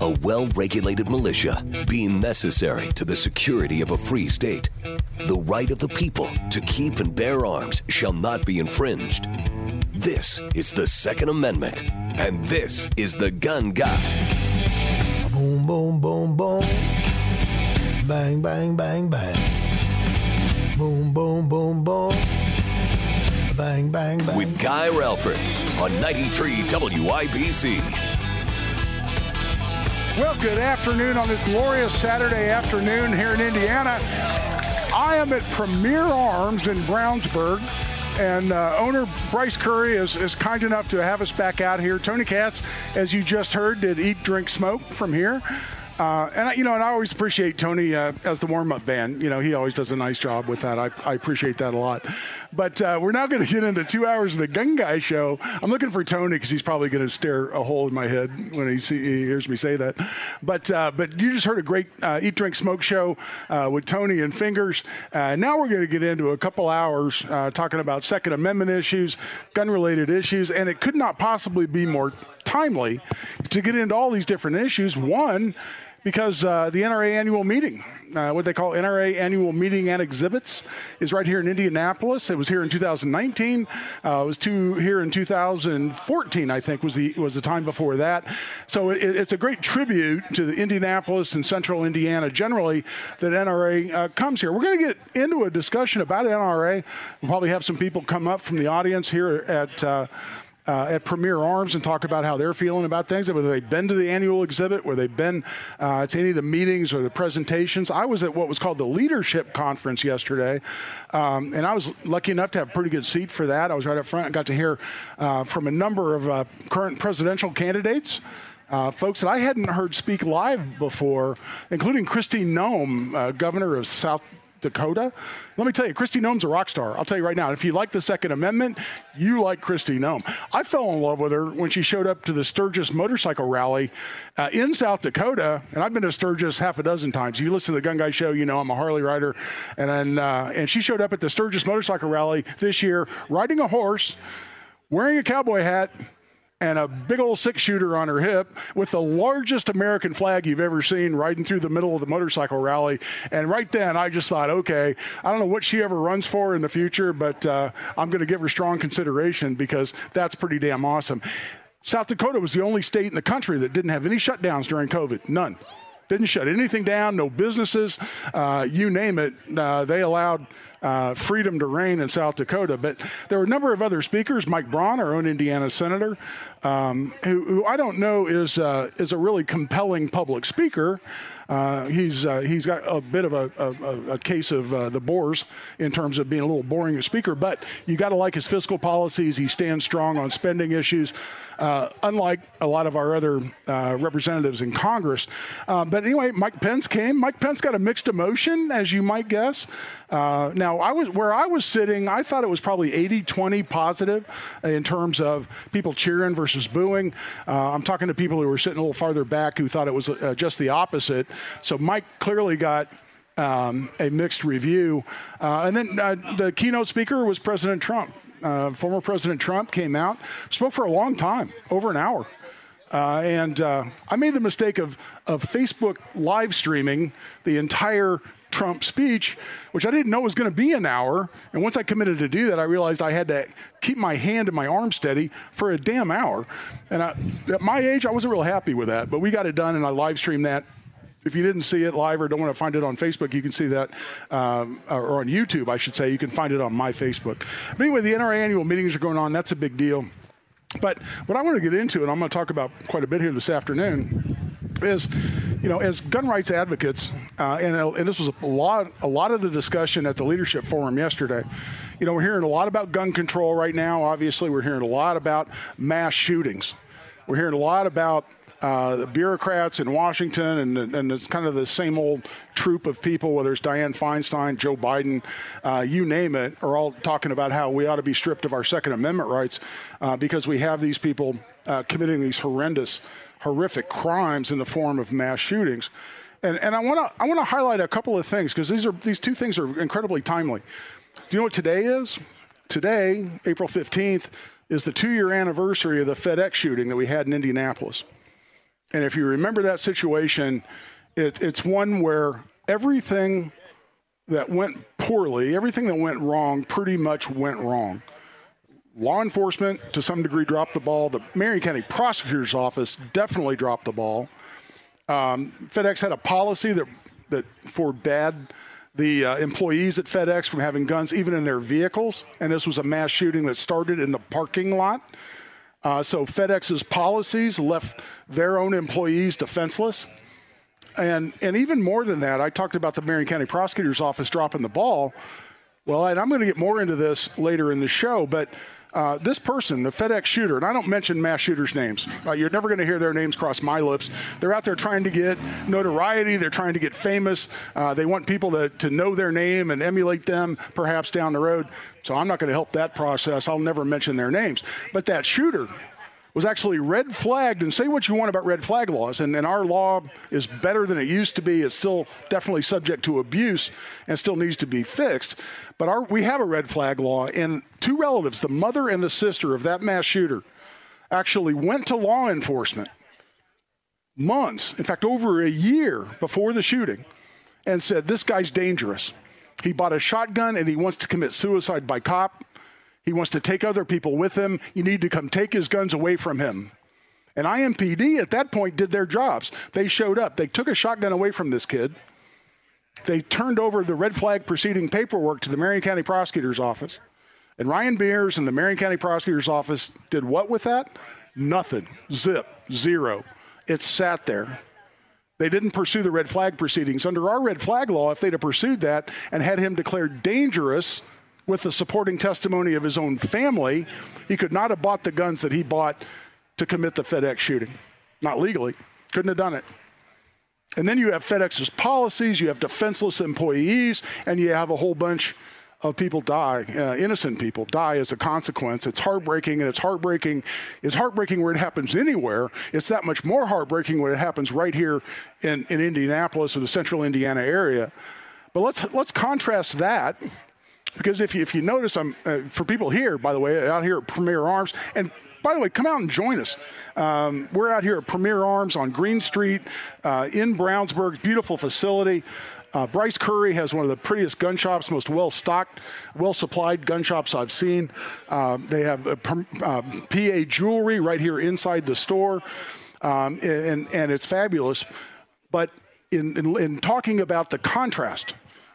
A well regulated militia being necessary to the security of a free state. The right of the people to keep and bear arms shall not be infringed. This is the Second Amendment, and this is the Gun Guy. Boom, boom, boom, boom. Bang, bang, bang, bang. Boom, boom, boom, boom. Bang, bang, bang. With Guy Relford on 93 WIBC. Well, good afternoon on this glorious Saturday afternoon here in Indiana. I am at Premier Arms in Brownsburg, and uh, owner Bryce Curry is, is kind enough to have us back out here. Tony Katz, as you just heard, did Eat, Drink, Smoke from here. Uh, and I, you know, and I always appreciate Tony uh, as the warm-up band. You know, he always does a nice job with that. I, I appreciate that a lot. But uh, we're now going to get into two hours of the Gun Guy show. I'm looking for Tony because he's probably going to stare a hole in my head when he, see, he hears me say that. But uh, but you just heard a great uh, Eat, Drink, Smoke show uh, with Tony and Fingers. now we're going to get into a couple hours talking about Second Amendment issues, gun-related issues, and it could not possibly be more timely to get into all these different issues. One because uh, the NRA annual meeting, uh, what they call NRA annual meeting and exhibits, is right here in Indianapolis. It was here in 2019. Uh, it was two here in 2014, I think, was the was the time before that. So it, it's a great tribute to the Indianapolis and Central Indiana generally that NRA uh, comes here. We're going to get into a discussion about NRA. We'll probably have some people come up from the audience here at uh, at Premier Arms and talk about how they're feeling about things, whether they've been to the annual exhibit, whether they've been uh, to any of the meetings or the presentations. I was at what was called the Leadership Conference yesterday, um, and I was lucky enough to have a pretty good seat for that. I was right up front and got to hear uh, from a number of uh, current presidential candidates. Uh, folks that I hadn't heard speak live before, including Kristi Noem, uh, governor of South Dakota. Let me tell you, Kristi Noem's a rock star. I'll tell you right now. If you like the Second Amendment, you like Kristi Noem. I fell in love with her when she showed up to the Sturgis motorcycle rally uh, in South Dakota, and I've been to Sturgis half a dozen times. You listen to the Gun Guy show, you know I'm a Harley rider, and then, uh, and she showed up at the Sturgis motorcycle rally this year, riding a horse, wearing a cowboy hat and a big old six shooter on her hip with the largest American flag you've ever seen riding through the middle of the motorcycle rally. And right then, I just thought, okay, I don't know what she ever runs for in the future, but uh, I'm going to give her strong consideration because that's pretty damn awesome. South Dakota was the only state in the country that didn't have any shutdowns during COVID. None. Didn't shut anything down, no businesses, uh, you name it. Uh, they allowed uh, freedom to reign in South Dakota. But there were a number of other speakers. Mike Braun, our own Indiana senator, um, who, who, I don't know is uh, is a really compelling public speaker. Uh, he's uh, he's got a bit of a, a, a case of uh, the bores in terms of being a little boring as speaker, but you got to like his fiscal policies. He stands strong on spending issues, uh, unlike a lot of our other uh, representatives in Congress. Um, but anyway, Mike Pence came. Mike Pence got a mixed emotion, as you might guess. Uh, now, I was where I was sitting. I thought it was probably 80-20 positive in terms of people cheering versus booing. I'm talking to people who were sitting a little farther back who thought it was just the opposite. So Mike clearly got um, a mixed review. Uh, and then uh, the keynote speaker was President Trump. Uh, former President Trump came out, spoke for a long time, over an hour. Uh, and uh, I made the mistake of, of Facebook live streaming the entire Trump speech, which I didn't know was going to be an hour. And once I committed to do that, I realized I had to keep my hand and my arm steady for a damn hour. And I, at my age, I wasn't real happy with that. But we got it done, and I live streamed that if you didn't see it live or don't want to find it on Facebook, you can see that, um, or on YouTube, I should say. You can find it on my Facebook. But anyway, the NRA annual meetings are going on. That's a big deal. But what I want to get into, and I'm going to talk about quite a bit here this afternoon, is, you know, as gun rights advocates, uh, and, uh, and this was a lot, a lot of the discussion at the leadership forum yesterday. You know, we're hearing a lot about gun control right now. Obviously, we're hearing a lot about mass shootings. We're hearing a lot about uh, the bureaucrats in Washington, and, and it's kind of the same old troop of people, whether it's Dianne Feinstein, Joe Biden, uh, you name it, are all talking about how we ought to be stripped of our Second Amendment rights uh, because we have these people uh, committing these horrendous, horrific crimes in the form of mass shootings. And, and I want to I want to highlight a couple of things because these these two things are incredibly timely. Do you know what today is? Today, April 15th, is the two year anniversary of the FedEx shooting that we had in Indianapolis. And if you remember that situation, it, it's one where everything that went poorly, everything that went wrong, pretty much went wrong. Law enforcement, to some degree, dropped the ball. The Marion County Prosecutor's Office definitely dropped the ball. Um, FedEx had a policy that that forbade the uh, employees at FedEx from having guns even in their vehicles, and this was a mass shooting that started in the parking lot. Uh, so FedEx's policies left their own employees defenseless. And, and even more than that, I talked about the Marion County Prosecutor's Office dropping the ball. Well, and I'm going to get more into this later in the show, but uh, this person, the FedEx shooter, and I don't mention mass shooters' names. Uh, you're never going to hear their names cross my lips. They're out there trying to get notoriety. They're trying to get famous. Uh, they want people to, to know their name and emulate them perhaps down the road. So I'm not going to help that process. I'll never mention their names. But that shooter, was actually red flagged. And say what you want about red flag laws, and, and, our law is better than it used to be. It's still definitely subject to abuse and still needs to be fixed. But our, we have a red flag law, and two relatives, the mother and the sister of that mass shooter, actually went to law enforcement months, in fact, over a year before the shooting, and said, This guy's dangerous. He bought a shotgun and he wants to commit suicide by cop. He wants to take other people with him. You need to come take his guns away from him. And IMPD at that point did their jobs. They showed up. They took a shotgun away from this kid. They turned over the red flag proceeding paperwork to the Marion County Prosecutor's Office. And Ryan Mears and the Marion County Prosecutor's Office did what with that? Nothing. Zip. Zero. It sat there. They didn't pursue the red flag proceedings. Under our red flag law, if they'd have pursued that and had him declared dangerous with the supporting testimony of his own family, he could not have bought the guns that he bought to commit the FedEx shooting. Not legally. Couldn't have done it. And then you have FedEx's policies, you have defenseless employees, and you have a whole bunch of people die, uh, innocent people die as a consequence. It's heartbreaking, and it's heartbreaking. It's heartbreaking where it happens anywhere. It's that much more heartbreaking when it happens right here in, in Indianapolis or the central Indiana area. But let's let's contrast that because if you, if you notice, I'm uh, for people here, by the way, out here at Premier Arms, and by the way, come out and join us. Um, we're out here at Premier Arms on Green Street uh, in Brownsburg. Beautiful facility. Uh, Bryce Curry has one of the prettiest gun shops, most well stocked, well supplied gun shops I've seen. Uh, they have uh, PA jewelry right here inside the store, um, and, and it's fabulous. But in, in, in talking about the contrast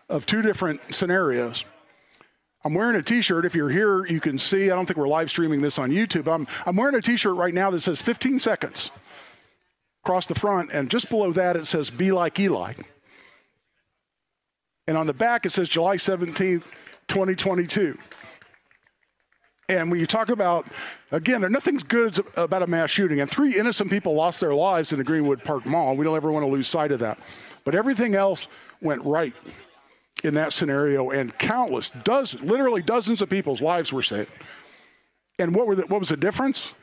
of two different scenarios, I'm wearing a T-shirt. If you're here, you can see. I don't think we're live streaming this on YouTube. I'm I'm wearing a T-shirt right now that says 15 seconds across the front, and just below that it says "Be like Eli." And on the back it says July 17th, 2022. And when you talk about, again, nothing's good about a mass shooting, and three innocent people lost their lives in the Greenwood Park Mall. We don't ever want to lose sight of that. But everything else went right in that scenario, and countless, dozens, literally dozens of people's lives were saved. And what, were the, what was the difference?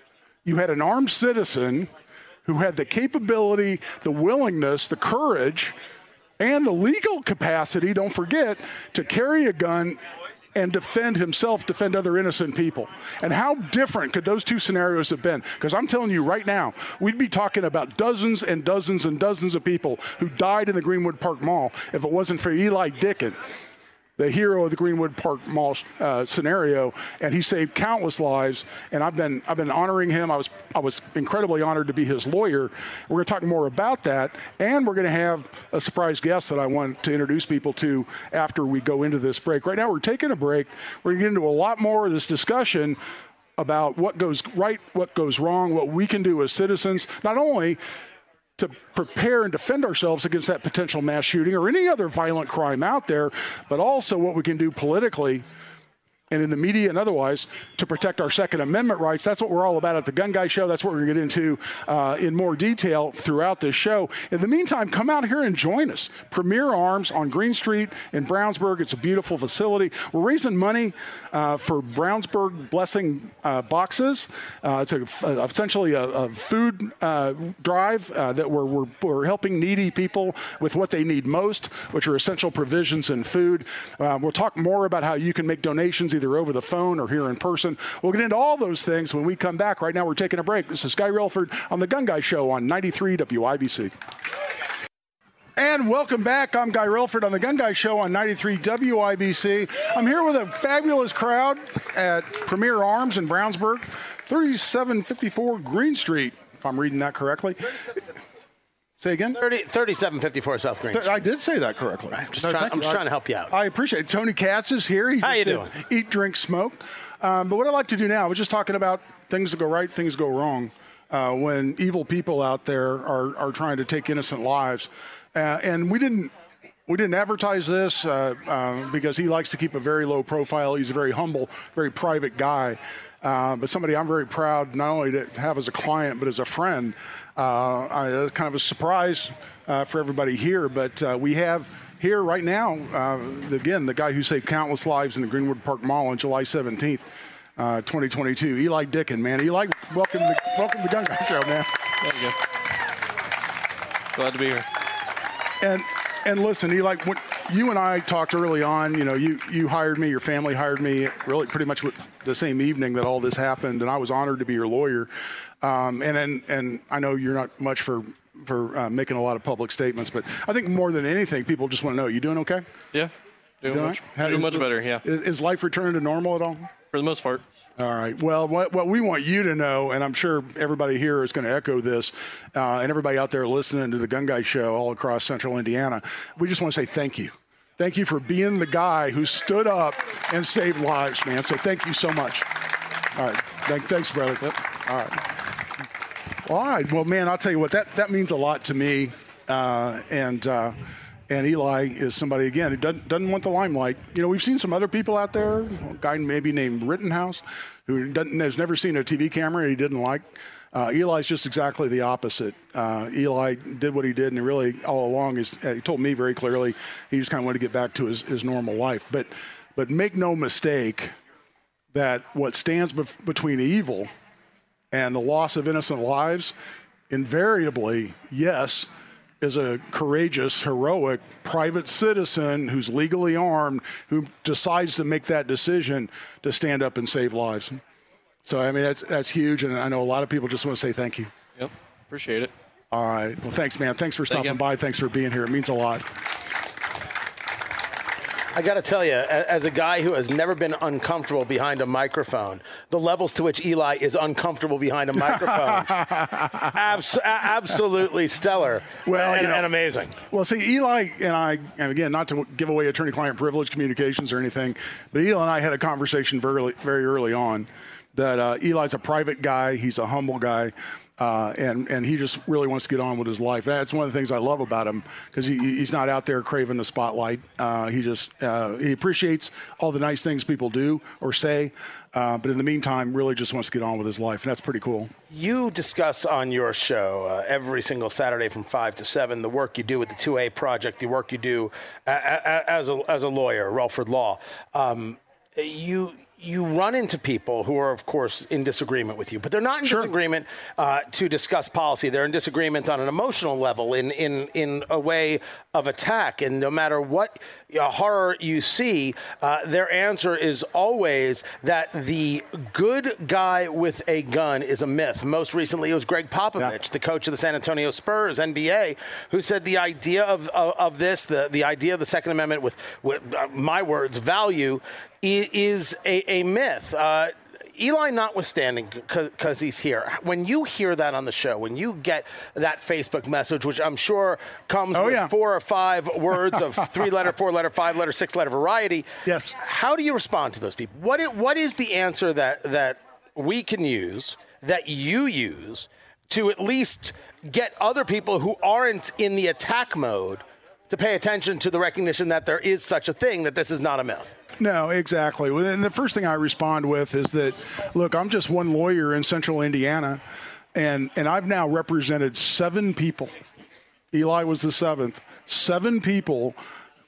You had an armed citizen who had the capability, the willingness, the courage, and the legal capacity, don't forget, to carry a gun and defend himself, defend other innocent people. And how different could those two scenarios have been? Because I'm telling you right now, we'd be talking about dozens and dozens and dozens of people who died in the Greenwood Park Mall if it wasn't for Eli Dicken the hero of the Greenwood Park Mall uh, scenario, and he saved countless lives. And I've been I've been honoring him. I was I was incredibly honored to be his lawyer. We're going to talk more about that, and we're going to have a surprise guest that I want to introduce people to after we go into this break. Right now, we're taking a break. We're going to get into a lot more of this discussion about what goes right, what goes wrong, what we can do as citizens, not only to prepare and defend ourselves against that potential mass shooting or any other violent crime out there, but also what we can do politically and in the media and otherwise to protect our Second Amendment rights. That's what we're all about at the Gun Guy Show. That's what we're going to get into uh, in more detail throughout this show. In the meantime, come out here and join us. Premier Arms on Green Street in Brownsburg. It's a beautiful facility. We're raising money uh, for Brownsburg Blessing uh, boxes. Uh, it's a, essentially a, a food uh, drive uh, that we're, we're, we're, helping needy people with what they need most, which are essential provisions and food. we'll talk more about how you can make donations either either over the phone or here in person. We'll get into all those things when we come back. Right now, we're taking a break. This is Guy Relford on The Gun Guy Show on 93 WIBC. And welcome back. I'm Guy Relford on the Gun Guy Show on 93 WIBC. I'm here with a fabulous crowd at Premier Arms in Brownsburg, 3754 Green Street, if I'm reading that correctly. Say again? 30, 3754 South Green Street. I did say that correctly. Right. Just no, trying, I'm just trying to help you out. I appreciate it. Tony Katz is here. He How you doing? Eat, drink, smoke. Um, but what I'd like to do now, we're just talking about things that go right, things go wrong. Uh, when evil people out there are, are trying to take innocent lives. Uh, and we didn't we didn't advertise this uh, uh, because he likes to keep a very low profile. He's a very humble, very private guy. Uh, but somebody I'm very proud not only to have as a client, but as a friend. Uh, I, kind of a surprise uh, for everybody here, but uh, we have here right now, again, the guy who saved countless lives in the Greenwood Park Mall on July 17th. 2022, Eli Dicken, man. Eli, welcome to welcome to the Gun Show, man. Thank you. Glad to be here. And and listen, Eli, when you and I talked early on, you know, you, you hired me, your family hired me, really pretty much the same evening that all this happened, and I was honored to be your lawyer. Um, and, and and I know you're not much for for uh, making a lot of public statements, but I think more than anything, people just want to know: you doing okay? Yeah, doing, doing much, doing much better. Yeah. Is, is life returning to normal at all? For the most part. All right. Well, what, what we want you to know, and I'm sure everybody here is going to echo this, uh, and everybody out there listening to the Gun Guy Show all across central Indiana, we just want to say thank you. Thank you for being the guy who stood up and saved lives, man. So thank you so much. All right. Thank, thanks, brother. Yep. All right. All right. Well, man, I'll tell you what, that, that means a lot to me. Uh, and, uh, and Eli is somebody, again, who doesn't, doesn't want the limelight. You know, we've seen some other people out there, a guy maybe named Rittenhouse, who has never seen a TV camera he didn't like. Uh, Eli's just exactly the opposite. Uh, Eli did what he did, and really, all along, is, he told me very clearly he just kind of wanted to get back to his, his normal life. But, but make no mistake that what stands bef- between evil and the loss of innocent lives, invariably, yes, is a courageous, heroic private citizen who's legally armed who decides to make that decision to stand up and save lives. So I mean that's that's huge, and I know a lot of people just want to say thank you. Yep, appreciate it. All right. Well, thanks, man. Thanks for stopping Thank by. Thanks for being here. It means a lot. I got to tell you, as a guy who has never been uncomfortable behind a microphone, the levels to which Eli is uncomfortable behind a microphone, abs- absolutely stellar. Well, and, you know, and amazing. Well, see, Eli and I, and again, not to give away attorney-client privilege communications or anything, but Eli and I had a conversation very, very early on that uh, Eli's a private guy. He's a humble guy. Uh, and and he just really wants to get on with his life. That's one of the things I love about him because he, he's not out there craving the spotlight. Uh, he just uh, he appreciates all the nice things people do or say, uh, but in the meantime, really just wants to get on with his life, and that's pretty cool. You discuss on your show uh, every single Saturday from five to seven the work you do with the 2A project, the work you do as a as a lawyer, Relford Law. Um, you you run into people who are, of course, in disagreement with you, but they're not in sure. disagreement uh, to discuss policy. They're in disagreement on an emotional level, in in in a way of attack. And no matter what uh, horror you see, uh, their answer is always that the good guy with a gun is a myth. Most recently, it was Gregg Popovich, yeah. the coach of the San Antonio Spurs, NBA, who said the idea of of, of this, the the idea of the Second Amendment, with, with uh, my words, value is a, a myth. Uh, Eli notwithstanding, because he's here, when you hear that on the show, when you get that Facebook message, which I'm sure comes oh, with yeah. four or five words of three letter, four letter, five letter, six letter variety, yes. How do you respond to those people? What is, what is the answer that, that we can use, that you use, to at least get other people who aren't in the attack mode to pay attention to the recognition that there is such a thing, that this is not a myth. No, exactly. And the first thing I respond with is that, look, I'm just one lawyer in central Indiana, and, and I've now represented seven people. Eli was the seventh. Seven people,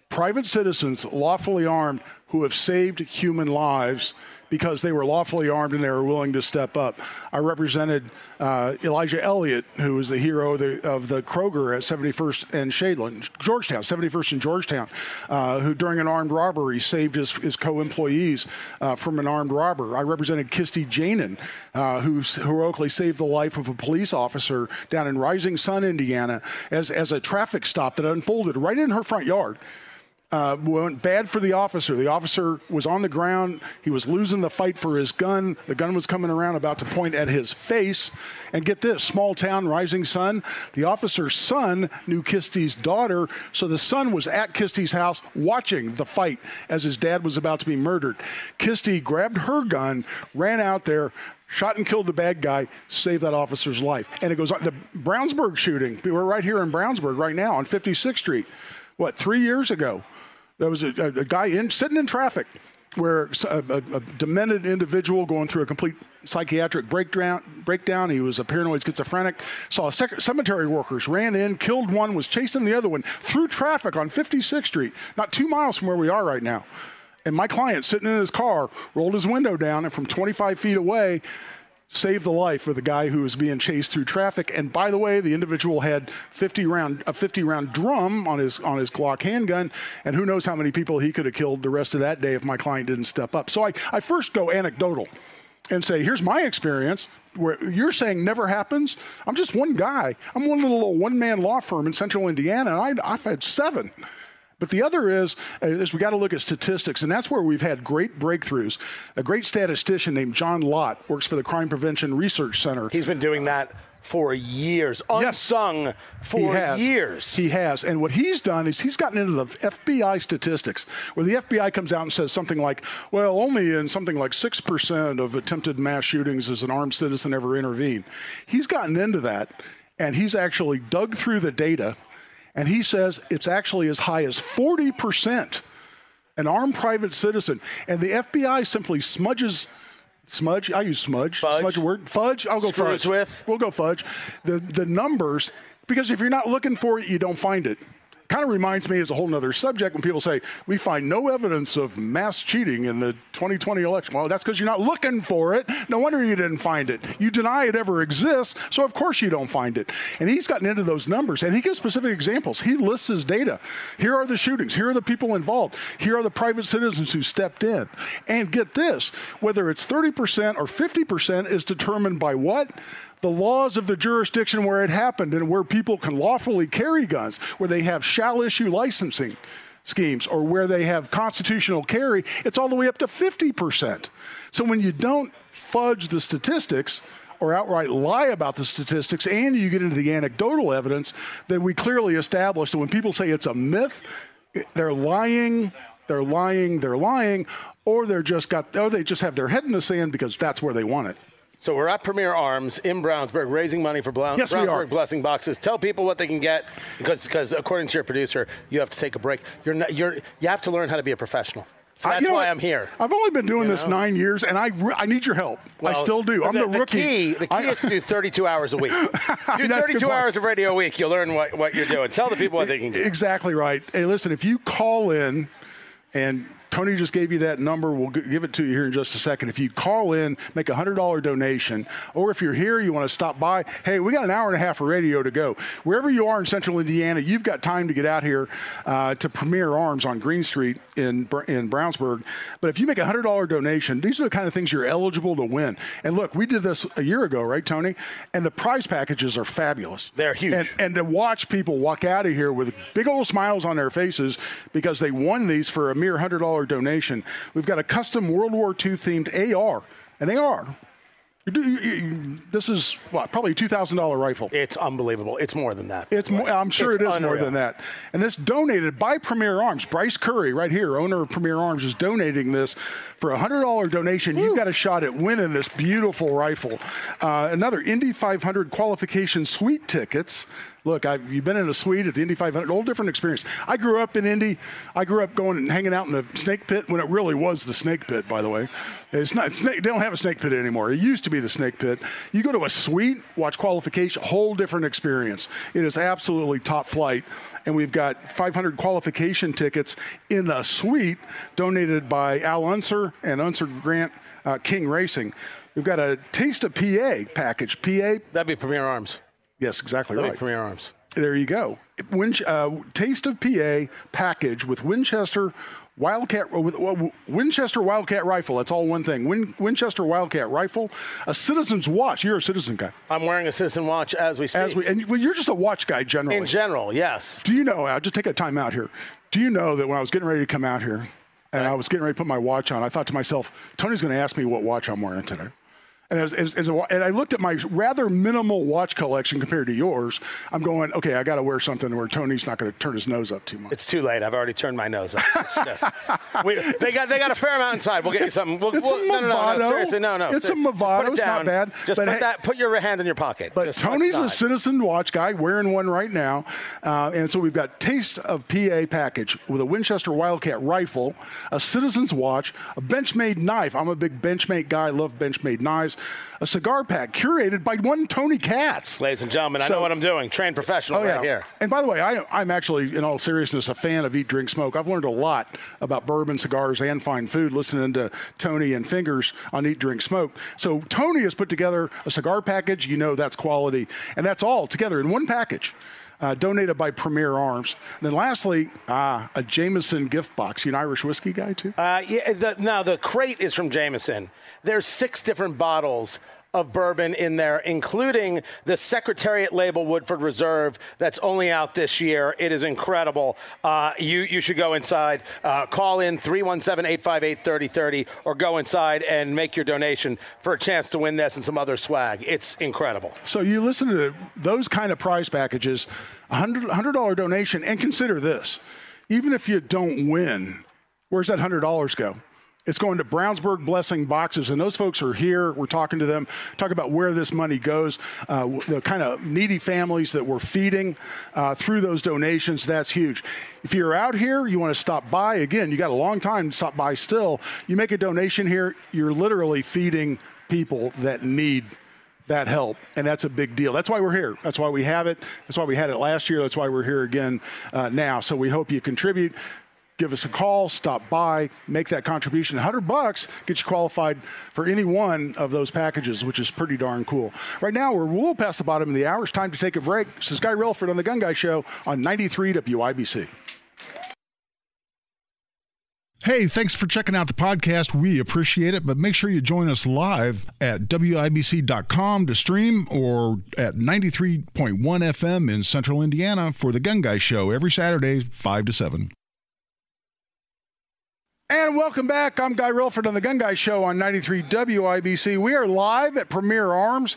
private citizens, lawfully armed, who have saved human lives because they were lawfully armed and they were willing to step up. I represented uh, Elijah Elliott, who was the hero of the, of the, Kroger at 71st and Shadeland, Georgetown, 71st and Georgetown, uh, who during an armed robbery saved his, his co-employees uh, from an armed robber. I represented Kirstie Janin, uh, who heroically saved the life of a police officer down in Rising Sun, Indiana, as, as a traffic stop that unfolded right in her front yard uh, went bad for the officer. The officer was on the ground. He was losing the fight for his gun. The gun was coming around, about to point at his face. And get this small town, rising sun. The officer's son knew Kirstie's daughter, so the son was at Kirstie's house watching the fight as his dad was about to be murdered. Kirstie grabbed her gun, ran out there, shot and killed the bad guy, saved that officer's life. And it goes on. The Brownsburg shooting, we're right here in Brownsburg right now on 56th Street. What, three years ago? There was a, a, a guy in, sitting in traffic where a, a, demented individual going through a complete psychiatric breakdown, breakdown. He was a paranoid schizophrenic. Saw sec- cemetery workers ran in, killed one, was chasing the other one through traffic on 56th Street, not two miles from where we are right now. And my client, sitting in his car, rolled his window down, and from 25 feet away, saved the life of the guy who was being chased through traffic. And by the way, the individual had 50 round a 50 round drum on his on his Glock handgun, and who knows how many people he could have killed the rest of that day if my client didn't step up. So I, I first go anecdotal and say, here's my experience. Where you're saying never happens. I'm just one guy. I'm one little one man law firm in central Indiana, and I, I've had seven. But the other is, uh, is we got to look at statistics, and that's where we've had great breakthroughs. A great statistician named John Lott works for the Crime Prevention Research Center. He's been doing that for years, unsung yes, for he has. years. He has. And what he's done is he's gotten into the FBI statistics, where the FBI comes out and says something like, well, only in something like 6% of attempted mass shootings does an armed citizen ever intervene. He's gotten into that, and he's actually dug through the data and he says it's actually as high as 40%. An armed private citizen. And the FBI simply smudges smudge. I use smudge. Fudge. Smudge word. Fudge. I'll go Screws fudge. with. We'll go fudge. The the numbers because if you're not looking for it, you don't find it kind of reminds me as a whole other subject when people say we find no evidence of mass cheating in the 2020 election. Well, that's because you're not looking for it. No wonder you didn't find it. You deny it ever exists, so of course you don't find it. And he's gotten into those numbers, and he gives specific examples. He lists his data. Here are the shootings. Here are the people involved. Here are the private citizens who stepped in. And get this: whether it's 30% or 50% is determined by what the laws of the jurisdiction where it happened and where people can lawfully carry guns, where they have shall issue licensing schemes or where they have constitutional carry, it's all the way up to 50%. So when you don't fudge the statistics, or outright lie about the statistics and you get into the anecdotal evidence, then we clearly establish that when people say it's a myth, they're lying, they're lying, they're lying, or they're just got or they just have their head in the sand because that's where they want it. So we're at Premier Arms in Brownsburg, raising money for yes, Brownsburg Blessing Boxes. Tell people what they can get, because because according to your producer, you have to take a break. You're not, you're you have to learn how to be a professional. So that's I, why? I'm here. I've only been doing you this know? nine years, and I, I need your help. Well, I still do. I'm the, the, rookie. Key, the key I, is to do 32 hours a week. Do 32 hours of radio a week. You'll learn what, what you're doing. Tell the people what they can get. Exactly right. Hey, listen, if you call in and Tony just gave you that number. We'll give it to you here in just a second. If you call in, make a $100 donation, or if you're here, you want to stop by, hey, we got an hour and a half of radio to go. Wherever you are in central Indiana, you've got time to get out here uh, to Premier Arms on Green Street in, in Brownsburg. But if you make a $100 donation, these are the kind of things you're eligible to win. And look, we did this a year ago, right, Tony? And the prize packages are fabulous. They're huge. And, and to watch people walk out of here with big old smiles on their faces because they won these for a mere $100 donation. We've got a custom World War II themed AR, an AR. This is what probably a two thousand dollar rifle. It's unbelievable. It's more than that. It's more, I'm sure it's it is unreal. more than that. And this donated by Premier Arms. Bryce Curry, right here, owner of Premier Arms, is donating this for a hundred dollar donation. You've got a shot at winning this beautiful rifle. Uh, another Indy 500 qualification suite tickets Look, I've, you've been in a suite at the Indy 500, whole different experience. I grew up in Indy. I grew up going and hanging out in the snake pit when it really was the snake pit, by the way. It's not, snake, they don't have a snake pit anymore. It used to be the snake pit. You go to a suite, watch qualification, whole different experience. It is absolutely top flight. And we've got 500 qualification tickets in the suite donated by Al Unser and Unser Grant uh, King Racing. We've got a Taste of PA package. PA. That'd be Premier Arms. Yes, exactly That'd right. Premier Arms. There you go. Uh, Taste of PA package with Winchester Wildcat uh, with well, Winchester Wildcat rifle. That's all one thing. Win, Winchester Wildcat rifle, a citizen's watch. You're a citizen guy. I'm wearing a Citizen watch as we speak. As we and well, you're just a watch guy generally. In general, yes. Do you know? I'll just take a time out here. Do you know that when I was getting ready to come out here, and I was getting ready to put my watch on, I thought to myself, Tony's going to ask me what watch I'm wearing today. And, as, as, as a, and I looked at my rather minimal watch collection compared to yours. I'm going, okay, I got to wear something where Tony's not going to turn his nose up too much. It's too late. I've already turned my nose up. Just, we, they got they got a fair amount inside. We'll get you something. We'll, It's we'll, a no, no, no, no, seriously, no, no. It's a Ser- just Movado. Put it It's not down. bad. Just put hey- that. Put your hand in your pocket. But Just Tony's a citizen watch guy, wearing one right now. Uh, and so we've got Taste of PA package with a Winchester Wildcat rifle, a citizen's watch, a Benchmade knife. I'm a big Benchmade guy, I love Benchmade knives. A cigar pack curated by one Tony Katz. Ladies and gentlemen, I know what I'm doing. Trained professional Oh, right yeah. here. And by the way, I, I'm actually, in all seriousness, a fan of Eat, Drink, Smoke. I've learned a lot about bourbon, cigars, and fine food listening to Tony and Fingers on Eat, Drink, Smoke. So Tony has put together a cigar package. You know that's quality. And that's all together in one package. Uh, donated by Premier Arms. And then lastly, ah, a Jameson gift box. You an Irish whiskey guy too? Uh, yeah, the, now the crate is from Jameson. There's six different bottles of bourbon in there, including the Secretariat label Woodford Reserve that's only out this year. It is incredible. Uh, you you should go inside, uh, call in 317-858-3030, or go inside and make your donation for a chance to win this and some other swag. It's incredible. So you listen to those kind of prize packages, a hundred hundred dollar donation, and consider this: even if you don't win, where's that hundred dollars go? It's going to Brownsburg Blessing Boxes, and those folks are here. We're talking to them, talk about where this money goes, uh, the kind of needy families that we're feeding uh, through those donations. That's huge. If you're out here, you want to stop by, again, you got a long time to stop by still. You make a donation here, you're literally feeding people that need that help, and that's a big deal. That's why we're here. That's why we have it. That's why we had it last year. That's why we're here again uh, now. So we hope you contribute. Give us a call, stop by, make that contribution. 100 bucks gets you qualified for any one of those packages, which is pretty darn cool. Right now, we're a little past the bottom of the hour. It's time to take a break. This is Guy Relford on The Gun Guy Show on 93 WIBC. Hey, thanks for checking out the podcast. We appreciate it, but make sure you join us live at WIBC.com to stream or at 93.1 FM in central Indiana for the Gun Guy Show every Saturday, 5 to 7. And welcome back. I'm Guy Relford on the Gun Guy Show on 93 WIBC. We are live at Premier Arms.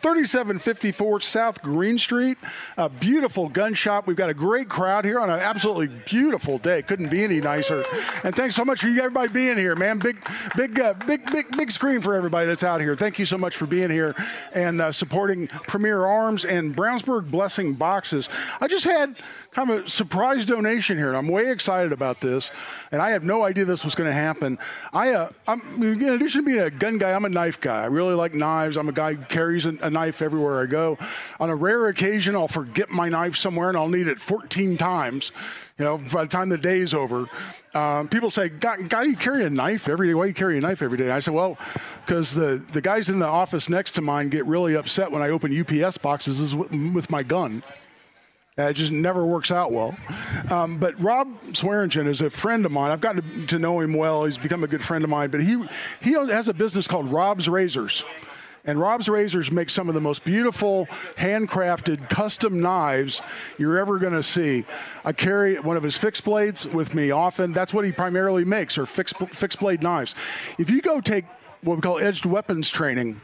3754 South Green Street, a beautiful gun shop. We've got a great crowd here on an absolutely beautiful day. Couldn't be any nicer. And thanks so much for you everybody being here, man. Big, big, uh, big, big, big screen for everybody that's out here. Thank you so much for being here and uh, supporting Premier Arms and Brownsburg Blessing Boxes. I just had kind of a surprise donation here, and I'm way excited about this. And I have no idea this was going to happen. I, uh, I'm, in addition to being a gun guy, I'm a knife guy. I really like knives. I'm a guy who carries a, a knife everywhere I go. On a rare occasion, I'll forget my knife somewhere, and I'll need it 14 times. You know, by the time the day's over, um, people say, "Guy, you carry a knife every day. Why you carry a knife every day?" And I said, "Well, because the the guys in the office next to mine get really upset when I open UPS boxes with, my gun." It just never works out well. Um, but Rob Swearingen is a friend of mine. I've gotten to, to know him well. He's become a good friend of mine. But he he has a business called Rob's Razors. And Rob's Razors make some of the most beautiful, handcrafted, custom knives you're ever going to see. I carry one of his fixed blades with me often. That's what he primarily makes, are fixed, fixed blade knives. If you go take what we call edged weapons training,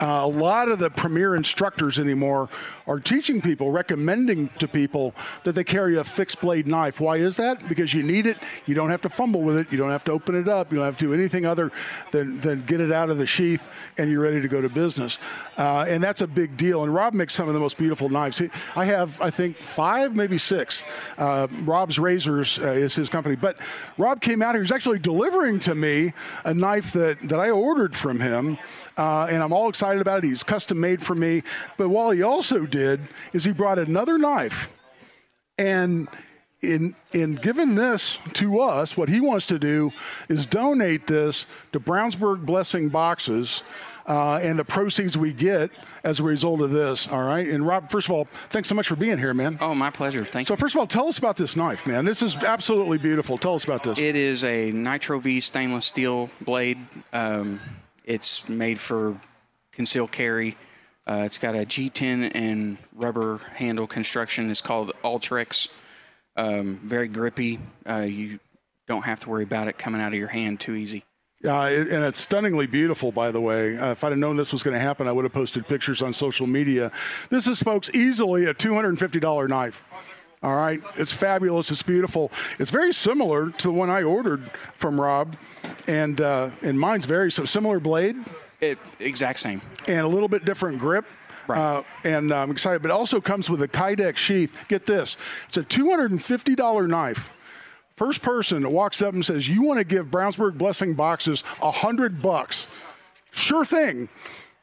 Uh, a lot of the premier instructors anymore are teaching people, recommending to people that they carry a fixed blade knife. Why is that? Because you need it. You don't have to fumble with it. You don't have to open it up. You don't have to do anything other than, than get it out of the sheath and you're ready to go to business. Uh, and that's a big deal. And Rob makes some of the most beautiful knives. He, I have, I think, five, maybe six. Uh, Rob's Razors uh, is his company. But Rob came out here. He's actually delivering to me a knife that, that I ordered from him. Uh, and I'm all excited about it. He's custom made for me. But what he also did is he brought another knife, and in in giving this to us, what he wants to do is donate this to Brownsburg Blessing Boxes, uh, and the proceeds we get as a result of this. All right. And Rob, first of all, thanks so much for being here, man. Oh, my pleasure. Thank so you. So first of all, tell us about this knife, man. This is absolutely beautiful. Tell us about this. It is a Nitro V stainless steel blade. Um, it's made for concealed carry. Uh, it's got a G10 and rubber handle construction. It's called Ultrex. Um, very grippy. Uh, you don't have to worry about it coming out of your hand too easy. Uh, and it's stunningly beautiful, by the way. Uh, if I'd have known this was going to happen, I would have posted pictures on social media. This is, folks, easily a $250 knife. All right, it's fabulous. It's beautiful. It's very similar to the one I ordered from Rob, and uh, and mine's very so similar blade. It exact same. And a little bit different grip. Right. Uh, and I'm excited, but it also comes with a Kydex sheath. Get this: it's a $250 knife. First person that walks up and says, "You want to give Brownsburg Blessing boxes a hundred bucks?" Sure thing.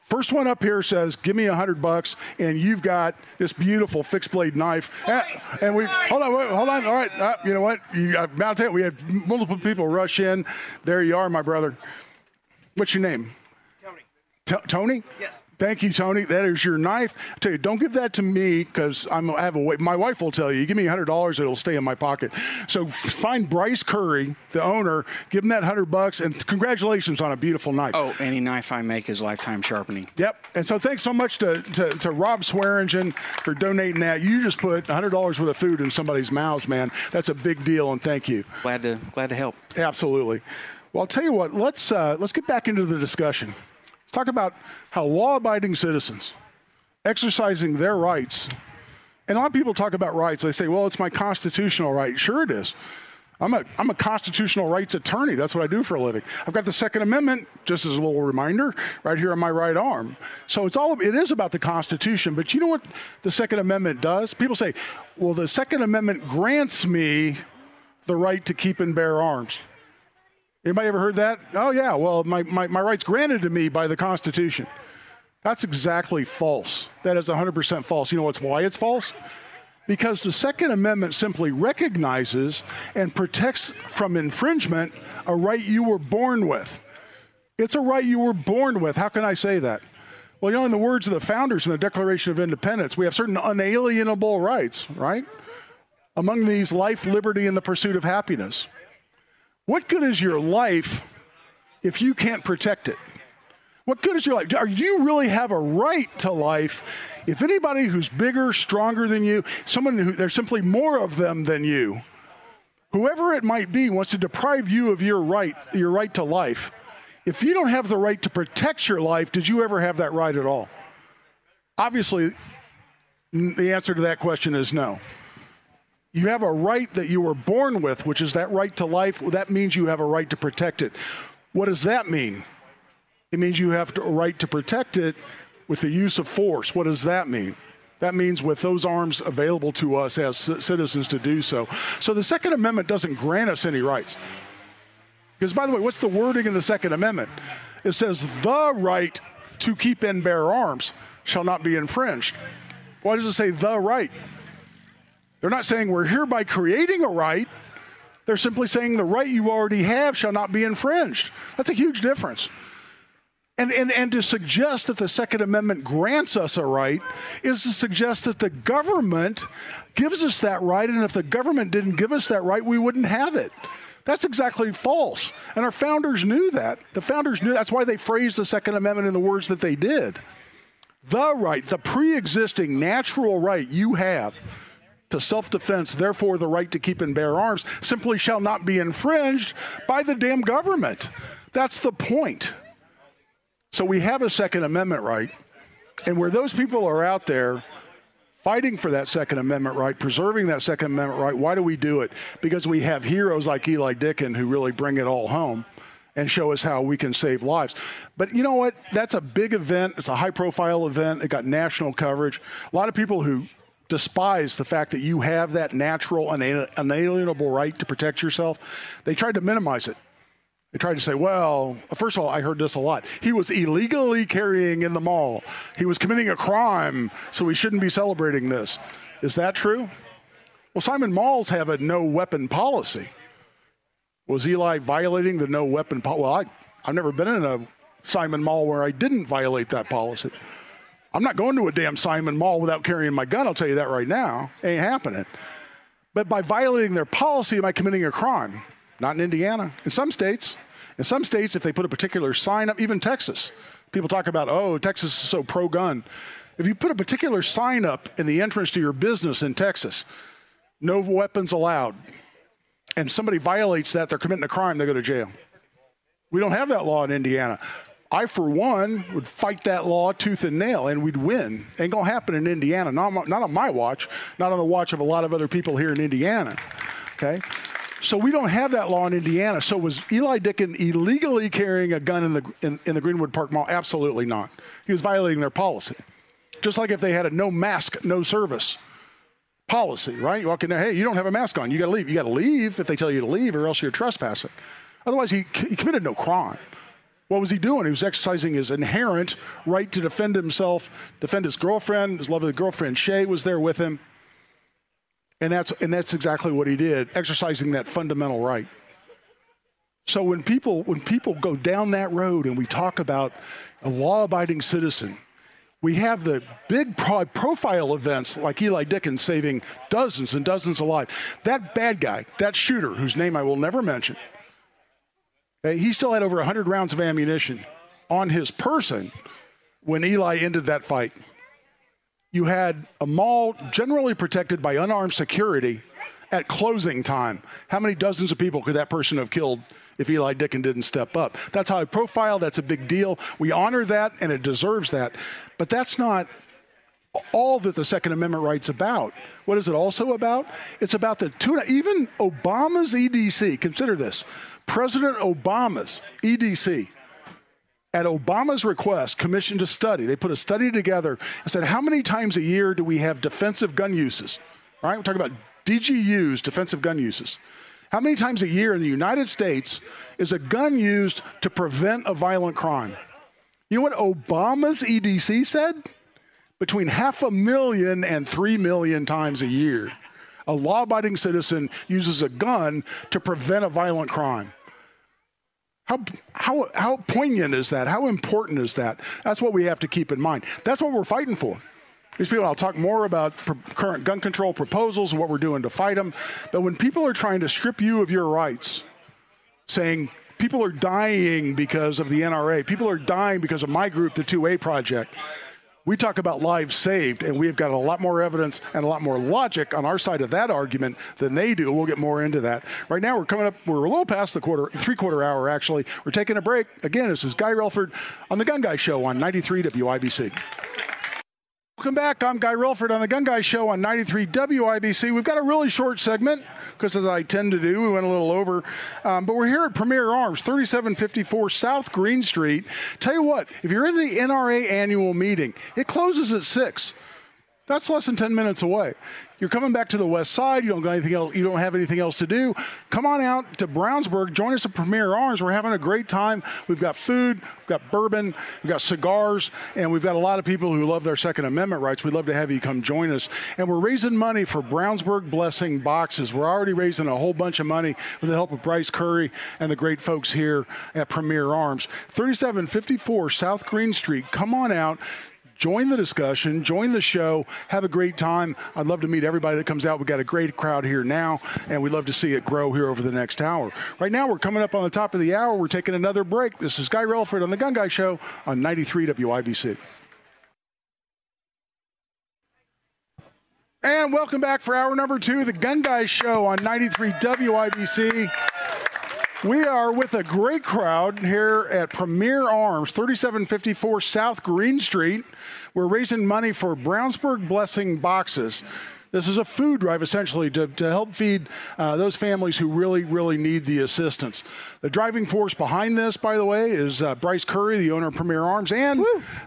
First one up here says, "Give me a hundred bucks," and you've got this beautiful fixed blade knife. And we hold on, wait, hold on. All right, uh, you know what? You, uh, tell you, we had multiple people rush in. There you are, my brother. What's your name? Tony. T- Tony? Yes. Thank you, Tony. That is your knife. I tell you, don't give that to me because I have a way. My wife will tell you, you give me hundred dollars, it'll stay in my pocket. So find Bryce Curry, the owner, give him that hundred bucks, and congratulations on a beautiful knife. Oh, any knife I make is lifetime sharpening. Yep. And so thanks so much to, to, to Rob Swearingen for donating that. You just put hundred dollars worth of food in somebody's mouths, man. That's a big deal, and thank you. Glad to glad to help. Absolutely. Well, I'll tell you what. Let's uh, let's get back into the discussion talk about how law abiding citizens exercising their rights, and a lot of people talk about rights. They say, well, it's my constitutional right. Sure, it is. I'm a, I'm a constitutional rights attorney. That's what I do for a living. I've got the Second Amendment, just as a little reminder, right here on my right arm. So it's all, it is about the Constitution. But you know what the Second Amendment does? People say, well, the Second Amendment grants me the right to keep and bear arms. Anybody ever heard that? Oh, yeah, well, my, my, my rights granted to me by the Constitution. That's exactly false. That is 100% false. You know what's why it's false? Because the Second Amendment simply recognizes and protects from infringement a right you were born with. It's a right you were born with. How can I say that? Well, you know, in the words of the founders in the Declaration of Independence, we have certain unalienable rights, right? Among these, life, liberty, and the pursuit of happiness. What good is your life if you can't protect it? What good is your life? Do you really have a right to life if anybody who's bigger, stronger than you, someone who there's simply more of them than you, whoever it might be, wants to deprive you of your right, your right to life? If you don't have the right to protect your life, did you ever have that right at all? Obviously, the answer to that question is no. You have a right that you were born with, which is that right to life. That means you have a right to protect it. What does that mean? It means you have a right to protect it with the use of force. What does that mean? That means with those arms available to us as citizens to do so. So the Second Amendment doesn't grant us any rights. Because, by the way, what's the wording in the Second Amendment? It says, the right to keep and bear arms shall not be infringed. Why does it say the right? They're not saying we're hereby creating a right. They're simply saying the right you already have shall not be infringed. That's a huge difference. And, and, and to suggest that the Second Amendment grants us a right is to suggest that the government gives us that right, and if the government didn't give us that right, we wouldn't have it. That's exactly false. And our founders knew that. The founders knew that's why they phrased the Second Amendment in the words that they did. The right, the pre existing natural right you have to self defense, therefore the right to keep and bear arms, simply shall not be infringed by the damn government. That's the point. So we have a Second Amendment right. And where those people are out there fighting for that Second Amendment right, preserving that Second Amendment right, why do we do it? Because we have heroes like Eli Dicken who really bring it all home and show us how we can save lives. But you know what? That's a big event. It's a high profile event. It got national coverage. A lot of people who despise the fact that you have that natural and unalienable right to protect yourself, they tried to minimize it. They tried to say, well, first of all, I heard this a lot. He was illegally carrying in the mall. He was committing a crime, so we shouldn't be celebrating this. Is that true? Well, Simon Malls have a no weapon policy. Was Eli violating the no weapon policy? Well, I, I've never been in a Simon Mall where I didn't violate that policy. I'm not going to a damn Simon Mall without carrying my gun. I'll tell you that right now. Ain't happening. But by violating their policy, am I committing a crime? Not in Indiana. In some states, in some states, if they put a particular sign up, even Texas, people talk about, oh, Texas is so pro gun. If you put a particular sign up in the entrance to your business in Texas, no weapons allowed, and somebody violates that, they're committing a crime, they go to jail. We don't have that law in Indiana. I, for one, would fight that law tooth and nail, and we'd win. Ain't gonna happen in Indiana. Not, not on my watch. Not on the watch of a lot of other people here in Indiana. Okay. So we don't have that law in Indiana. So was Eli Dicken illegally carrying a gun in the in, in the Greenwood Park Mall? Absolutely not. He was violating their policy. Just like if they had a no mask, no service policy, right? You walk in there, hey, you don't have a mask on. You got to leave. You got to leave if they tell you to leave, or else you're trespassing. Otherwise, he, he committed no crime. What was he doing? He was exercising his inherent right to defend himself, defend his girlfriend. His lovely girlfriend, Shay, was there with him. And that's, and that's exactly what he did, exercising that fundamental right. So when people, when people go down that road and we talk about a law abiding citizen, we have the big profile events like Eli Dickens saving dozens and dozens of lives. That bad guy, that shooter, whose name I will never mention, Uh, he still had over 100 rounds of ammunition on his person when Eli ended that fight. You had a mall generally protected by unarmed security at closing time. How many dozens of people could that person have killed if Eli Dicken didn't step up? That's high profile. That's a big deal. We honor that, and it deserves that. But that's not all that the Second Amendment right's about. What is it also about? It's about the two, even Obama's CDC, consider this President Obama's CDC, at Obama's request, commissioned a study. They put a study together and said, how many times a year do we have defensive gun uses? All right, we're talking about DGUs, defensive gun uses. How many times a year in the United States is a gun used to prevent a violent crime? You know what Obama's CDC said? Between half a million and three million times a year. A law abiding citizen uses a gun to prevent a violent crime. How, how, how poignant is that? How important is that? That's what we have to keep in mind. That's what we're fighting for. These people, I'll talk more about current gun control proposals and what we're doing to fight them. But when people are trying to strip you of your rights, saying people are dying because of the NRA, people are dying because of my group, the 2A Project, we talk about lives saved, and we've got a lot more evidence and a lot more logic on our side of that argument than they do. We'll get more into that. Right now, we're coming up, we're a little past the quarter, three quarter hour actually. We're taking a break. Again, this is Guy Relford on The Gun Guy Show on 93 WIBC. Welcome back. I'm Guy Relford on the Gun Guy Show on 93 WIBC. We've got a really short segment because, as I tend to do, we went a little over. Um, but we're here at Premier Arms, 3754 South Green Street. Tell you what, if you're in the NRA annual meeting, it closes at 6. That's less than 10 minutes away. You're coming back to the west side. You don't got anything else. You don't have anything else to do. Come on out to Brownsburg. Join us at Premier Arms. We're having a great time. We've got food. We've got bourbon. We've got cigars, and we've got a lot of people who love their Second Amendment rights. We'd love to have you come join us. And we're raising money for Brownsburg Blessing boxes. We're already raising a whole bunch of money with the help of Bryce Curry and the great folks here at Premier Arms. 3754 South Green Street. Come on out join the discussion, join the show, have a great time. I'd love to meet everybody that comes out. We've got a great crowd here now, and we'd love to see it grow here over the next hour. Right now, we're coming up on the top of the hour. We're taking another break. This is Guy Relford on the Gun Guy Show on 93 WIBC. And welcome back for hour number two, the Gun Guy Show on 93 WIBC. We are with a great crowd here at Premier Arms, 3754 South Green Street. We're raising money for Brownsburg Blessing Boxes. This is a food drive essentially to, to help feed uh, those families who really, really need the assistance. The driving force behind this, by the way, is uh, Bryce Curry, the owner of Premier Arms, and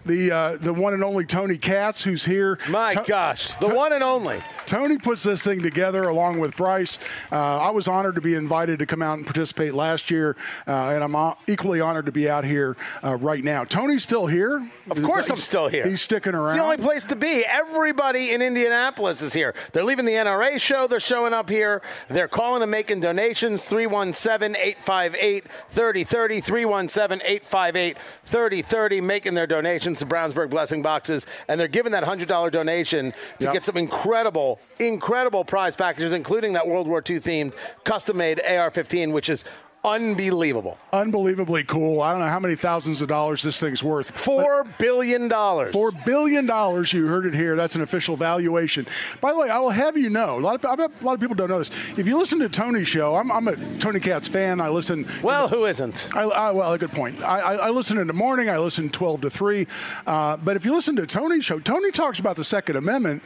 the uh, the one and only Tony Katz, who's here. My To- gosh, the To- one and only. Tony puts this thing together along with Bryce. Uh, I was honored to be invited to come out and participate last year, uh, and I'm uh, equally honored to be out here uh, right now. Tony's still here. Of course, I'm still here. He's sticking around. It's the only place to be. Everybody in Indianapolis is here. They're leaving the NRA show. They're showing up here. They're calling and making donations 317 858 3030. 317 858 3030. Making their donations to Brownsburg Blessing Boxes. And they're giving that $100 donation to Yep. get some incredible, incredible prize packages, including that World War II themed custom made AR 15, which is unbelievable. Unbelievably cool. I don't know how many thousands of dollars this thing's worth. Four billion dollars. Four billion dollars. You heard it here. That's an official valuation. By the way, I will have you know. A lot of a lot of people don't know this. If you listen to Tony's show, I'm, I'm a Tony Katz fan. I listen. Well, who isn't? I, I, well, a good point. I, I, I listen in the morning. I listen 12 to 3. Uh, but if you listen to Tony's show, Tony talks about the Second Amendment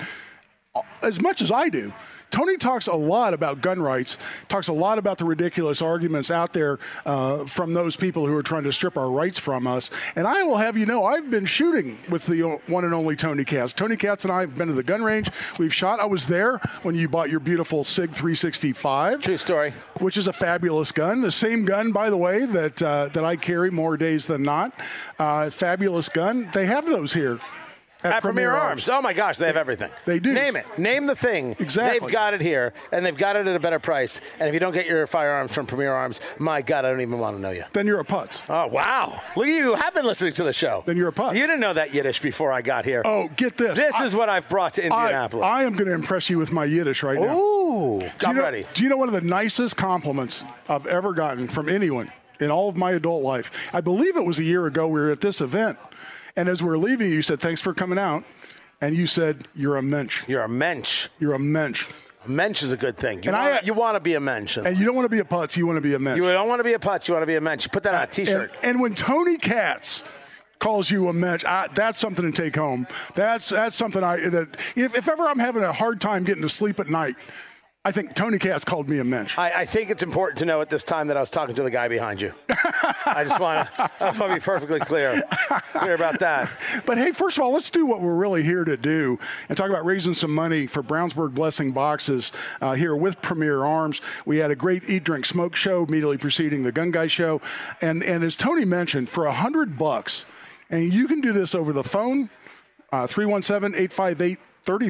as much as I do. Tony talks a lot about gun rights, talks a lot about the ridiculous arguments out there uh, from those people who are trying to strip our rights from us. And I will have you know, I've been shooting with the one and only Tony Katz. Tony Katz and I have been to the gun range. We've shot. I was there when you bought your beautiful SIG 365 True story. which is a fabulous gun. The same gun, by the way, that uh, that I carry more days than not. Uh, fabulous gun. They have those here At Premier Arms. Oh my gosh, they have everything. They do. Name it. Name the thing. Exactly. They've got it here, and they've got it at a better price. And if you don't get your firearms from Premier Arms, my God, I don't even want to know you. Then you're a putz. Oh wow! Look at you. Have been listening to the show. Then you're a putz. You didn't know that Yiddish before I got here. Oh, get this. This I- is what I've brought to Indianapolis. I am going to impress you with my Yiddish right now. Ooh, Do I'm know- ready. Do you know one of the nicest compliments I've ever gotten from anyone in all of my adult life? I believe it was a year ago. We were at this event, and as we're leaving, you said, "Thanks for coming out," and you said, "You're a mensch. You're a mensch. You're a mensch." A mensch is a good thing. You And I- you want to be a mensch. And you don't want to be a putz. You want to be a mensch. You don't want to be a putz. You want to be a mensch. Put that on a T-shirt. And, and when Tony Katz calls you a mensch, I, that's something to take home. That's that's something I that if, if ever I'm having a hard time getting to sleep at night, I think Tony Katz called me a mensch. I, I think it's important to know at this time that I was talking to the guy behind you. I just want to I just want to be perfectly clear clear about that. But hey, first of all, let's do what we're really here to do and talk about raising some money for Brownsburg Blessing Boxes uh, here with Premier Arms. We had a great Eat, Drink, Smoke show immediately preceding the Gun Guy show, and and as Tony mentioned, for a hundred bucks, and you can do this over the phone, uh, 317-858-3030. 30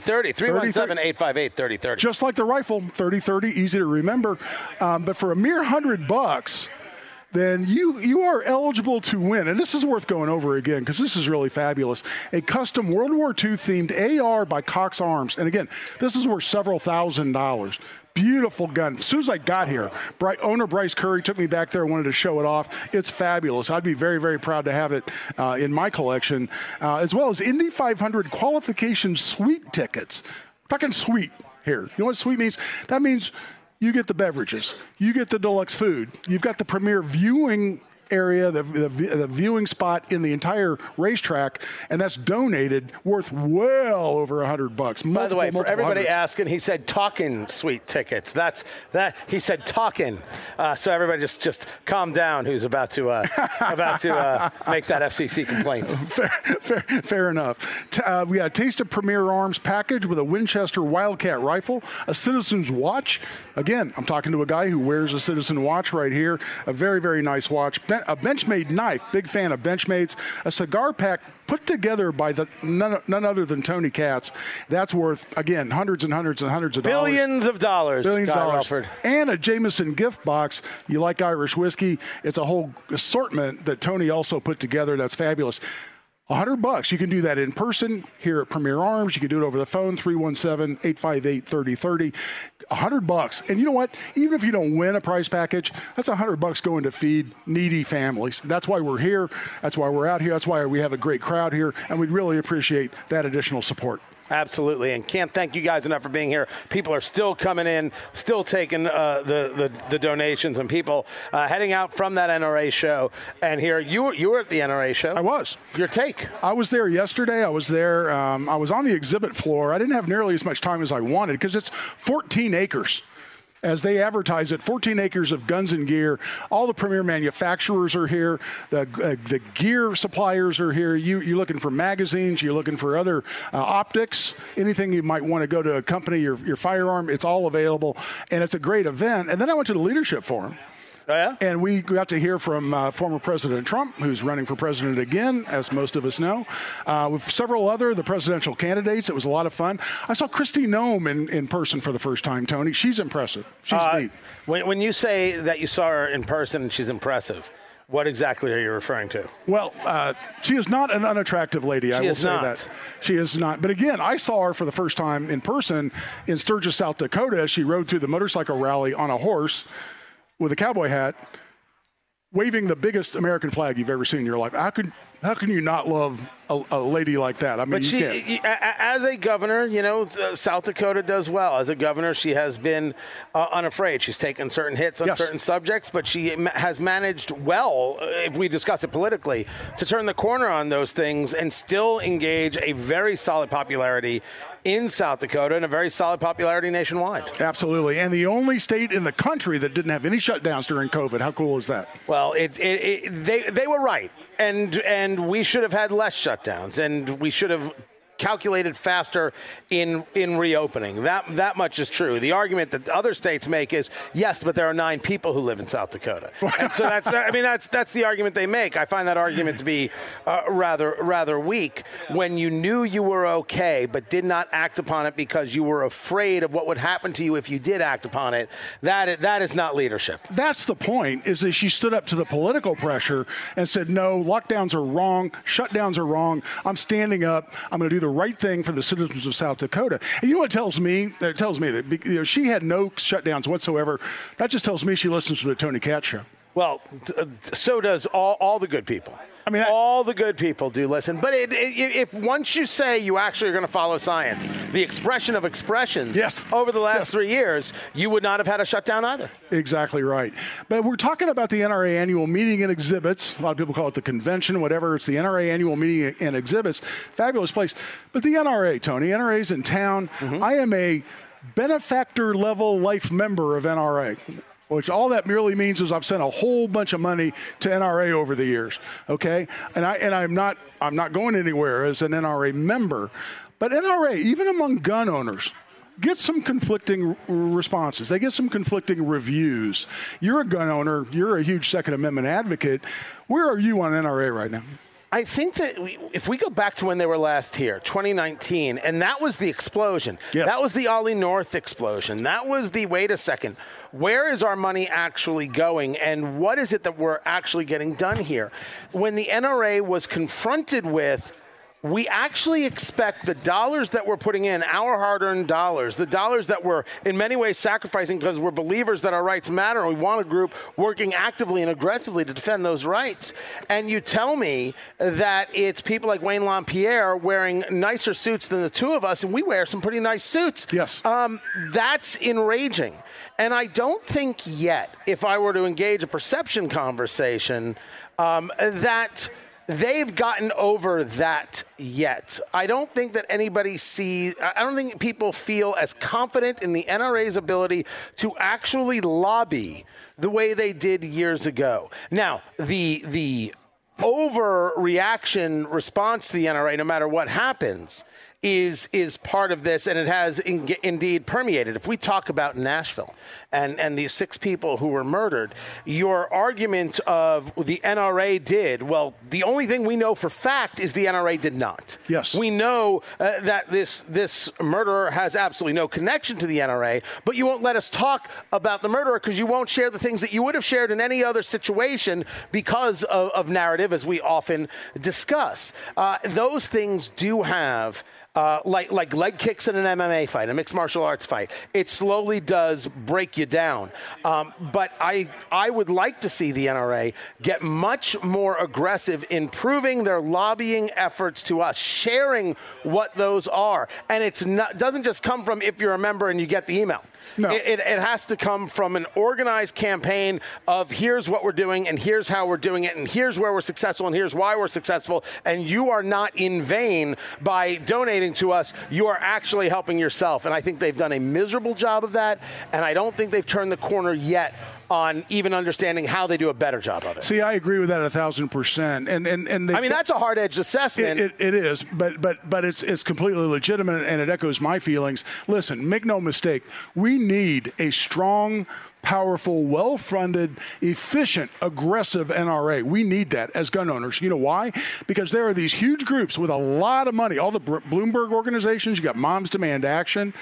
30 317 858 3030. just like the rifle 30-30 easy to remember. Um, but for a mere hundred bucks then you you are eligible to win and this is worth going over again because this is really fabulous a custom world war ii themed ar by cox arms and again this is worth several thousand dollars Beautiful gun. As soon as I got here, owner Bryce Curry took me back there, and wanted to show it off. It's fabulous. I'd be very, very proud to have it uh, in my collection, uh, as well as Indy 500 qualification suite tickets. Fucking sweet here. You know what sweet means? That means you get the beverages, you get the deluxe food, you've got the premier viewing area, the, the, the viewing spot in the entire racetrack, and that's donated worth well over a hundred bucks. By the way, for everybody hundreds. asking, he said talking sweet tickets. That's that. He said talking. Uh, so everybody just just calm down. Who's about to uh, about to uh, make that FCC complaint? fair, fair, fair enough. T- uh, we got a Taste of Premier Arms package with a Winchester Wildcat rifle, a Citizen's watch. Again, I'm talking to a guy who wears a Citizen watch right here. A very, very nice watch. Ben- a Benchmade knife. Big fan of Benchmades. A cigar pack put together by the none, none other than Tony Katz. That's worth again hundreds and hundreds and hundreds of dollars. Billions of dollars. Billions of dollars. Relford. And a Jameson gift box. You like Irish whiskey. It's a whole assortment that Tony also put together. That's fabulous. Hundred bucks. You can do that in person here at Premier Arms. You can do it over the phone, 317-858-3030. A hundred bucks. And you know what? Even if you don't win a prize package, that's a hundred bucks going to feed needy families. That's why we're here. That's why we're out here. That's why we have a great crowd here. And we'd really appreciate that additional support. Absolutely, and can't thank you guys enough for being here. People are still coming in, still taking uh, the, the, the donations, and people uh, heading out from that NRA show. And here, you were, you were at the NRA show. I was. Your take? I was there yesterday. I was there. Um, I was on the exhibit floor. I didn't have nearly as much time as I wanted because it's 14 acres as they advertise it 14 acres of guns and gear. All the premier manufacturers are here. The, uh, the gear suppliers are here. You, you're looking for magazines you're looking for other uh, optics anything you might want to go to accompany your, your firearm it's all available and it's a great event. And then i went to the leadership forum Oh, yeah? And we got to hear from uh, former President Trump, who's running for president again, as most of us know, uh, with several other the presidential candidates. It was a lot of fun. I saw Kristi Noem in, in person for the first time, Tony. She's impressive. She's Uh, neat. when, when you say that you saw her in person and she's impressive, what exactly are you referring to? Well, uh, she is not an unattractive lady. I will say not. that. She is not. But again, I saw her for the first time in person in Sturgis, South Dakota. She rode through the motorcycle rally on a horse with a cowboy hat, waving the biggest American flag you've ever seen in your life. How could how can you not love a, a lady like that? I mean, But you she, can't. as a governor, you know, South Dakota does well. As a governor, she has been uh, unafraid. She's taken certain hits on Yes. certain subjects, but she has managed well, uh, if we discuss it politically, to turn the corner on those things and still engage a very solid popularity in South Dakota and a very solid popularity nationwide. Absolutely. And the only state in the country that didn't have any shutdowns during COVID. How cool is that? Well, it, it, it, they they were right, and and we should have had less shutdowns, and we should have calculated faster in in reopening. That that much is true. The argument that other states make is yes, but there are nine people who live in South Dakota, and so that's I mean that's that's the argument they make. I find that argument to be uh, rather rather weak. When you knew you were okay but did not act upon it because you were afraid of what would happen to you if you did act upon it, that that is not leadership. That's the point, is that she stood up to the political pressure and said, no, lockdowns are wrong, shutdowns are wrong. I'm standing up. I'm going to do the right thing for the citizens of South Dakota. And you know what tells me? It tells me that you know, she had no shutdowns whatsoever. That just tells me she listens to the Tony Katz show. Well, uh, so does all, all the good people. I mean, all the good people do listen. But it, it, if once you say you actually are going to follow science, the expression of expressions Yes. over the last Yes. three years, you would not have had a shutdown either. Exactly right. But we're talking about the NRA annual meeting and exhibits. A lot of people call it the convention, whatever. It's the NRA annual meeting and exhibits. Fabulous place. But the NRA, Tony, NRA's in town. I am a benefactor level life member of NRA. Which all that merely means is I've sent a whole bunch of money to NRA over the years, okay? And I and I'm not I'm not going anywhere as an NRA member, but NRA even among gun owners, get some conflicting responses. They get some conflicting reviews. You're a gun owner, you're a huge Second Amendment advocate. Where are you on NRA right now? I think that we, if we go back to when they were last here, 2019, and that was the explosion. Yes. That was the Ollie North explosion. That was the wait a second, where is our money actually going, and what is it that we're actually getting done here? When the NRA was confronted with we actually expect the dollars that we're putting in, our hard earned dollars, the dollars that we're in many ways sacrificing because we're believers that our rights matter and we want a group working actively and aggressively to defend those rights. And you tell me that it's people like Wayne LaPierre wearing nicer suits than the two of us, and we wear some pretty nice suits. Yes. Um, that's enraging. And I don't think yet, if I were to engage a perception conversation, um, that they've gotten over that yet. I don't think that anybody sees, I don't think people feel as confident in the NRA's ability to actually lobby the way they did years ago. Now, the, the overreaction response to the NRA, no matter what happens, is is part of this, and it has in, indeed permeated. If we talk about Nashville and and these six people who were murdered, your argument of the NRA did well. The only thing we know for fact is the NRA did not. Yes. we know uh, that this this murderer has absolutely no connection to the NRA, but you won't let us talk about the murderer because you won't share the things that you would have shared in any other situation because of, of narrative, as we often discuss. Uh, those things do have uh, like like leg kicks in an MMA fight, a mixed martial arts fight. It slowly does break you down. Um, but I I would like to see the NRA get much more aggressive in proving their lobbying efforts to us, sharing what those are, and it's not doesn't just come from if you're a member and you get the email. No. It, it, it has to come from an organized campaign of here's what we're doing and here's how we're doing it and here's where we're successful and here's why we're successful. And you are not in vain by donating to us. You are actually helping yourself. And I think they've done a miserable job of that. And I don't think they've turned the corner yet on even understanding how they do a better job of it. See, I agree with that a thousand percent. And and and they, I mean, that's a hard edged assessment. It, it, it is, but but but it's it's completely legitimate, and it echoes my feelings. Listen, make no mistake, we need a strong. Powerful, well funded, efficient, aggressive NRA. We need that as gun owners. You know why? Because there are these huge groups with a lot of money. All the Bloomberg organizations, you got Moms Demand Action.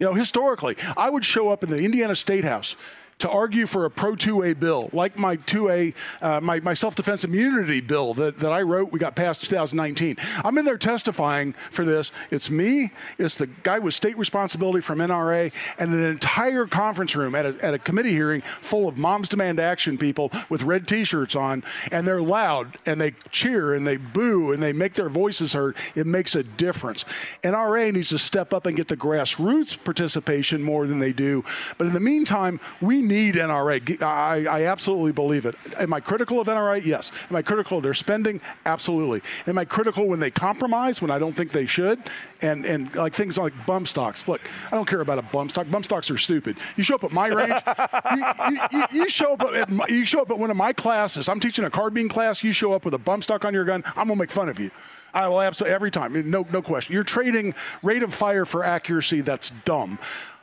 You know, historically, I would show up in the Indiana State House to argue for a pro 2A bill, like my 2A, uh, my, my self defense immunity bill that, that I wrote, we got passed 2019. I'm in there testifying for this. It's me, it's the guy with state responsibility from NRA, and an entire conference room at a, at a committee hearing full of Moms Demand Action people with red t shirts on, and they're loud and they cheer and they boo and they make their voices heard. It makes a difference. NRA needs to step up and get the grassroots participation more than they do. But in the meantime, we need NRA. I, I, absolutely believe it. Am I critical of NRA? Yes. Am I critical of their spending? Absolutely. Am I critical when they compromise, when I don't think they should? And and like things like bump stocks. Look, I don't care about a bump stock. Bump stocks are stupid. You show up at my range, you, you, you, you, show up at my, you show up at one of my classes. I'm teaching a carbine class. You show up with a bump stock on your gun. I'm gonna make fun of you. I will absolutely every time. No, no question. You're trading rate of fire for accuracy. That's dumb.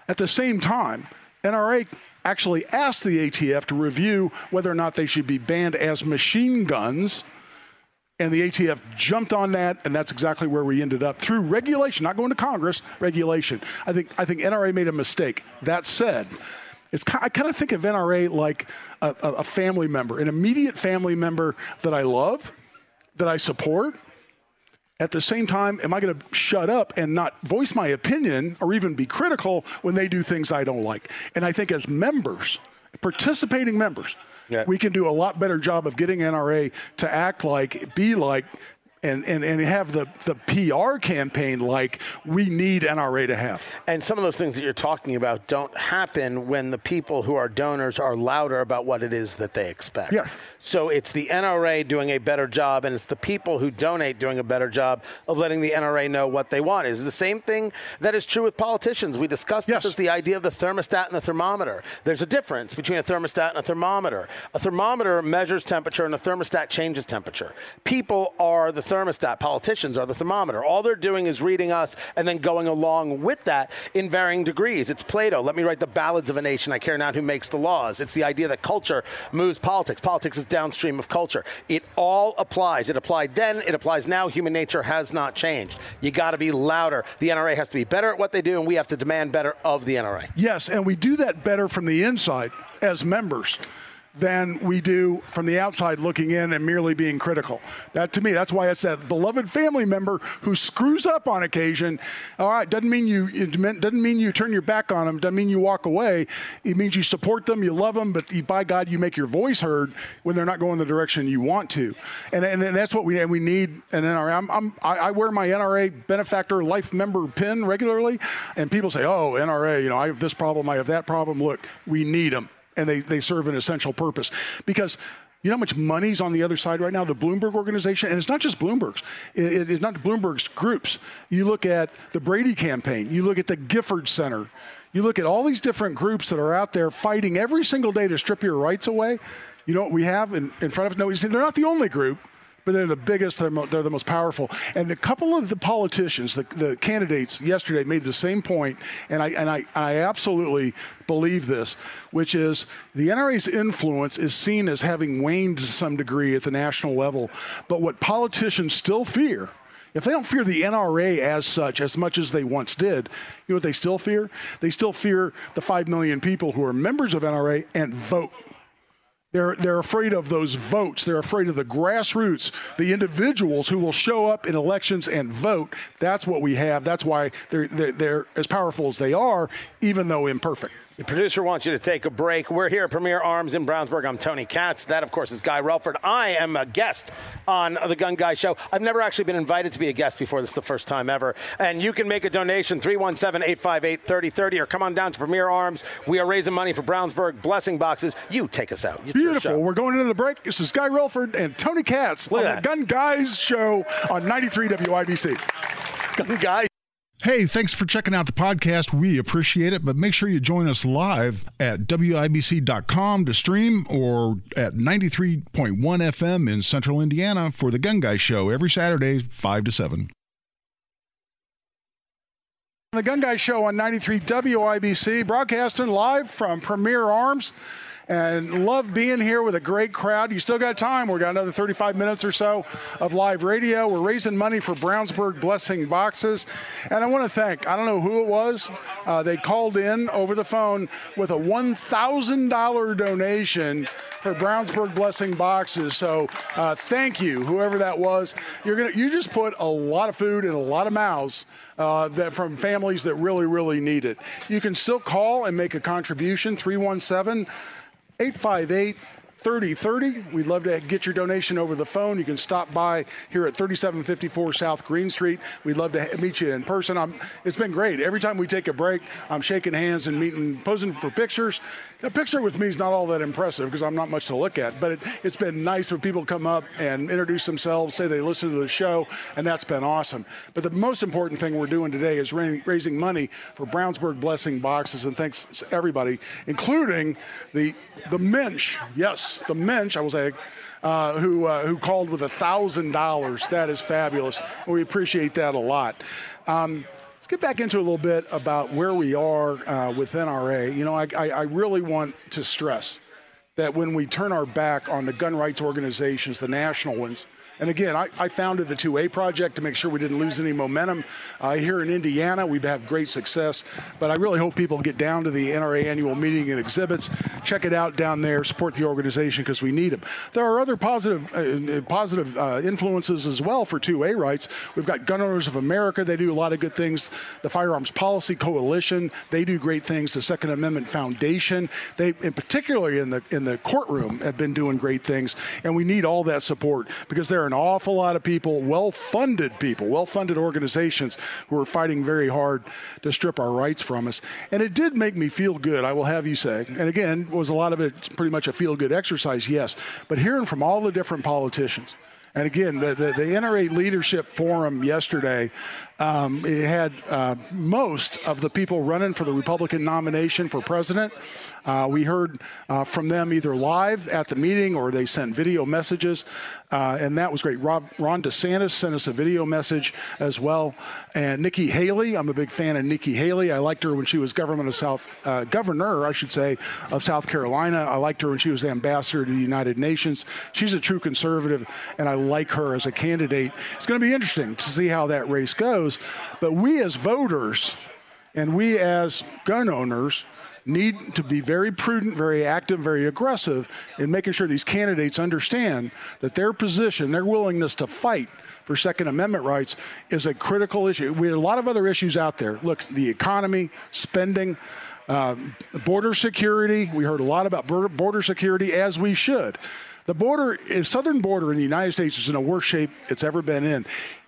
At the same time, NRA actually asked the ATF to review whether or not they should be banned as machine guns. And the ATF jumped on that, and that's exactly where we ended up through regulation, not going to Congress, regulation. I think, I think NRA made a mistake. That said, it's, I kind of think of NRA like a, a family member, an immediate family member that I love, that I support, at the same time, am I going to shut up and not voice my opinion or even be critical when they do things I don't like? And I think as members, participating members, yeah. we can do a lot better job of getting NRA to act like, be like, and, and, and have the, the PR campaign like we need NRA to have. And some of those things that you're talking about don't happen when the people who are donors are louder about what it is that they expect. Yeah. So it's the NRA doing a better job, and it's the people who donate doing a better job of letting the NRA know what they want. Is the same thing that is true with politicians. We discussed this yes. as the idea of the thermostat and the thermometer. There's a difference between a thermostat and a thermometer. A thermometer measures temperature, and a thermostat changes temperature. People are the thermostat. Politicians are the thermometer. All they're doing is reading us and then going along with that in varying degrees. It's Plato. Let me write the ballads of a nation. I care not who makes the laws. It's the idea that culture moves politics. Politics is downstream of culture. It all applies. It applied then. It applies now. Human nature has not changed. You got to be louder. The NRA has to be better at what they do, and we have to demand better of the NRA. Yes, and we do that better from the inside as members than we do from the outside looking in and merely being critical. That to me, that's why it's that beloved family member who screws up on occasion. All right, doesn't mean you doesn't mean you turn your back on them. Doesn't mean you walk away. It means you support them, you love them, but by God, you make your voice heard when they're not going the direction you want to. And and, and that's what we and we need an NRA. I'm, I'm, I wear my NRA benefactor life member pin regularly, and people say, "Oh, NRA, you know, I have this problem, I have that problem." Look, we need them and they, they serve an essential purpose. Because you know how much money's on the other side right now? The Bloomberg organization, and it's not just Bloomberg's. It, it's not Bloomberg's groups. You look at the Brady campaign. You look at the Gifford Center. You look at all these different groups that are out there fighting every single day to strip your rights away. You know what we have in, in front of us? No, they're not the only group but they're the biggest, they're, mo- they're the most powerful. And a couple of the politicians, the, the candidates yesterday made the same point, and I, and I, I absolutely believe this, which is the NRA's influence is seen as having waned to some degree at the national level. But what politicians still fear if they don't fear the NRA as such, as much as they once did, you know what they still fear? They still fear the 5 million people who are members of NRA and vote They're, they're afraid of those votes. They're afraid of the grassroots, the individuals who will show up in elections and vote. That's what we have. That's why they're, they're, they're as powerful as they are, even though imperfect. The producer wants you to take a break. We're here at Premier Arms in Brownsburg. I'm Tony Katz. That, of course, is Guy Relford. I am a guest on the Gun Guy Show. I've never actually been invited to be a guest before. This is the first time ever. And you can make a donation 317 858 3030 or come on down to Premier Arms. We are raising money for Brownsburg blessing boxes. You take us out. It's Beautiful. We're going into the break. This is Guy Relford and Tony Katz Look on the. Gun Guys Show on 93 WIBC. Gun Guy. Hey, thanks for checking out the podcast. We appreciate it, but make sure you join us live at WIBC.com to stream or at 93.1 FM in central Indiana for the Gun Guy Show every Saturday, 5 to 7. The Gun Guy Show on 93 WIBC, broadcasting live from Premier Arms. And love being here with a great crowd. You still got time. We've got another 35 minutes or so of live radio. We're raising money for Brownsburg Blessing Boxes. And I want to thank, I don't know who it was, uh, they called in over the phone with a $1,000 donation for Brownsburg Blessing Boxes. So uh, thank you, whoever that was. You're gonna, you just put a lot of food in a lot of mouths uh, that from families that really, really need it. You can still call and make a contribution, 317 858 3030. We'd love to get your donation over the phone. You can stop by here at 3754 South Green Street. We'd love to meet you in person. I'm, it's been great. Every time we take a break, I'm shaking hands and meeting, posing for pictures. A picture with me is not all that impressive because I'm not much to look at, but it, it's been nice when people come up and introduce themselves, say they listen to the show, and that's been awesome. But the most important thing we're doing today is raising money for Brownsburg Blessing Boxes, and thanks everybody, including the the Mensch. Yes, the Mensch. I will say. Uh, who uh, who called with a thousand dollars? That is fabulous. We appreciate that a lot. Um, let's get back into a little bit about where we are uh, with NRA. You know, I, I, I really want to stress that when we turn our back on the gun rights organizations, the national ones, and again, I, I founded the 2A project to make sure we didn't lose any momentum. Uh, here in Indiana, we've had great success, but I really hope people get down to the NRA annual meeting and exhibits, check it out down there, support the organization because we need them. There are other positive, uh, positive uh, influences as well for 2A rights. We've got Gun Owners of America; they do a lot of good things. The Firearms Policy Coalition, they do great things. The Second Amendment Foundation, they, in particularly in the in the courtroom, have been doing great things, and we need all that support because there are an awful lot of people, well-funded people, well-funded organizations who are fighting very hard to strip our rights from us. And it did make me feel good, I will have you say. And again, was a lot of it pretty much a feel-good exercise, yes. But hearing from all the different politicians. And again, the, the, the NRA Leadership Forum yesterday, um, it had uh, most of the people running for the Republican nomination for president. Uh, we heard uh, from them either live at the meeting or they sent video messages, uh, and that was great. Rob, Ron DeSantis sent us a video message as well, and Nikki Haley. I'm a big fan of Nikki Haley. I liked her when she was government of South uh, governor, I should say, of South Carolina. I liked her when she was ambassador to the United Nations. She's a true conservative, and I like her as a candidate. It's going to be interesting to see how that race goes. But we as voters and we as gun owners need to be very prudent, very active, very aggressive in making sure these candidates understand that their position, their willingness to fight for Second Amendment rights is a critical issue. We have a lot of other issues out there. Look, the economy, spending, uh, border security. We heard a lot about border, border security, as we should. The border, the southern border in the United States is in a worse shape it's ever been in.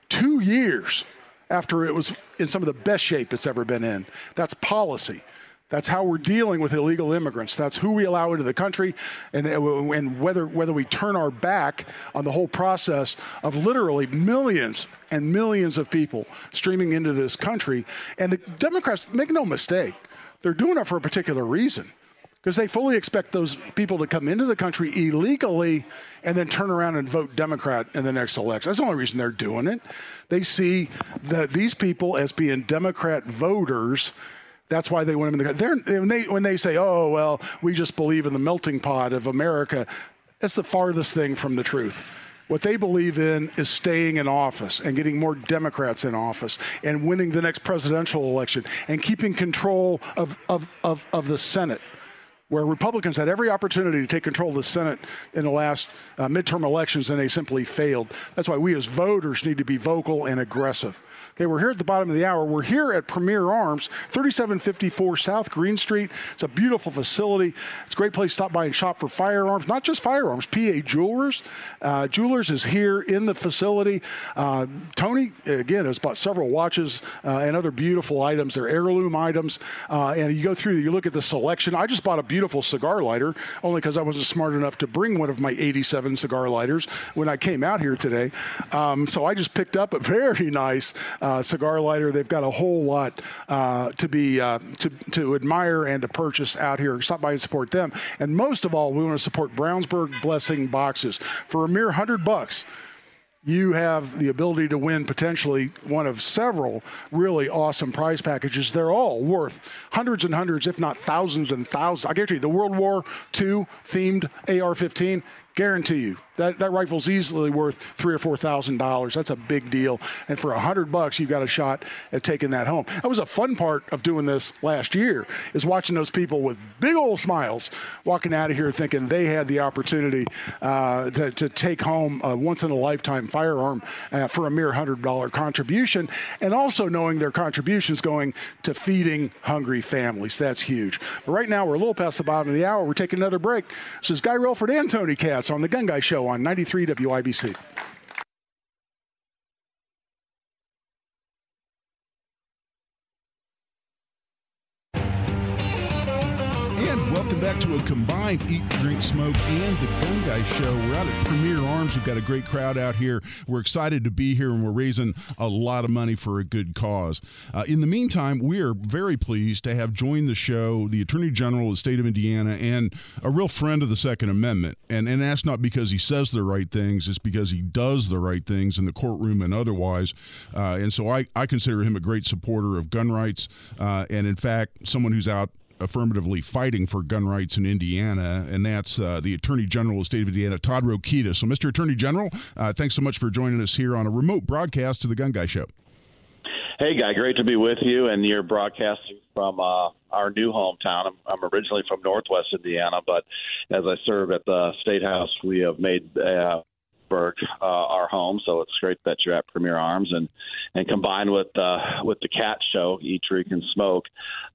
Two years after it was in some of the best shape it's ever been in. That's policy. That's how we're dealing with illegal immigrants. That's who we allow into the country, and, uh, and whether whether we turn our back on the whole process of literally millions and millions of people streaming into this country. And the Democrats make no mistake; they're doing it for a particular reason because they fully expect those people to come into the country illegally and then turn around and vote Democrat in the next election. That's the only reason they're doing it. They see that these people as being Democrat voters. That's why they want them in the country. When they, when they say, oh, well, we just believe in the melting pot of America, that's the farthest thing from the truth. What they believe in is staying in office and getting more Democrats in office and winning the next presidential election and keeping control of, of, of, of the Senate. Where Republicans had every opportunity to take control of the Senate in the last uh, midterm elections and they simply failed. That's why we as voters need to be vocal and aggressive. Okay, we're here at the bottom of the hour. We're here at Premier Arms, 3754 South Green Street. It's a beautiful facility. It's a great place to stop by and shop for firearms, not just firearms. PA Jewelers, uh, Jewelers is here in the facility. Uh, Tony again has bought several watches uh, and other beautiful items. They're heirloom items, uh, and you go through, you look at the selection. I just bought a beautiful cigar lighter, only because I wasn't smart enough to bring one of my 87 cigar lighters when I came out here today. Um, so I just picked up a very nice uh, cigar lighter. They've got a whole lot uh, to be uh, to to admire and to purchase out here. Stop by and support them. And most of all, we want to support Brownsburg Blessing boxes for a mere hundred bucks you have the ability to win potentially one of several really awesome prize packages. They're all worth hundreds and hundreds, if not thousands and thousands. I guarantee you, the World War II themed AR 15 Guarantee you that that rifle's easily worth three or four thousand dollars. That's a big deal, and for a hundred bucks, you've got a shot at taking that home. That was a fun part of doing this last year is watching those people with big old smiles walking out of here thinking they had the opportunity uh, to, to, take home a once in a lifetime firearm uh, for a mere hundred dollar contribution, and also knowing their contributions going to feeding hungry families. That's huge. But right now, we're a little past the bottom of the hour. We're taking another break. This is Guy Relford and Tony Katz on the Gun Guy Show on 93 WIBC. Welcome back to a combined Eat, Drink, Smoke and the Gun Guy Show. We're out at Premier Arms. We've got a great crowd out here. We're excited to be here and we're raising a lot of money for a good cause. Uh, in the meantime, we are very pleased to have joined the show the Attorney General of the state of Indiana and a real friend of the Second Amendment. And, and that's not because he says the right things, it's because he does the right things in the courtroom and otherwise. Uh, and so I, I consider him a great supporter of gun rights uh, and, in fact, someone who's out affirmatively fighting for gun rights in Indiana, and that's uh, the Attorney General of the state of Indiana, Todd Rokita. So, Mr. Attorney General, uh, thanks so much for joining us here on a remote broadcast to the Gun Guy Show. Hey, Guy, great to be with you, and you're broadcasting from uh, our new hometown. I'm, I'm originally from Northwest Indiana, but as I serve at the State House, we have made uh, uh, our home. So it's great that you're at Premier Arms and and combined with uh, with the Katz show, Eat, Drink, and Smoke.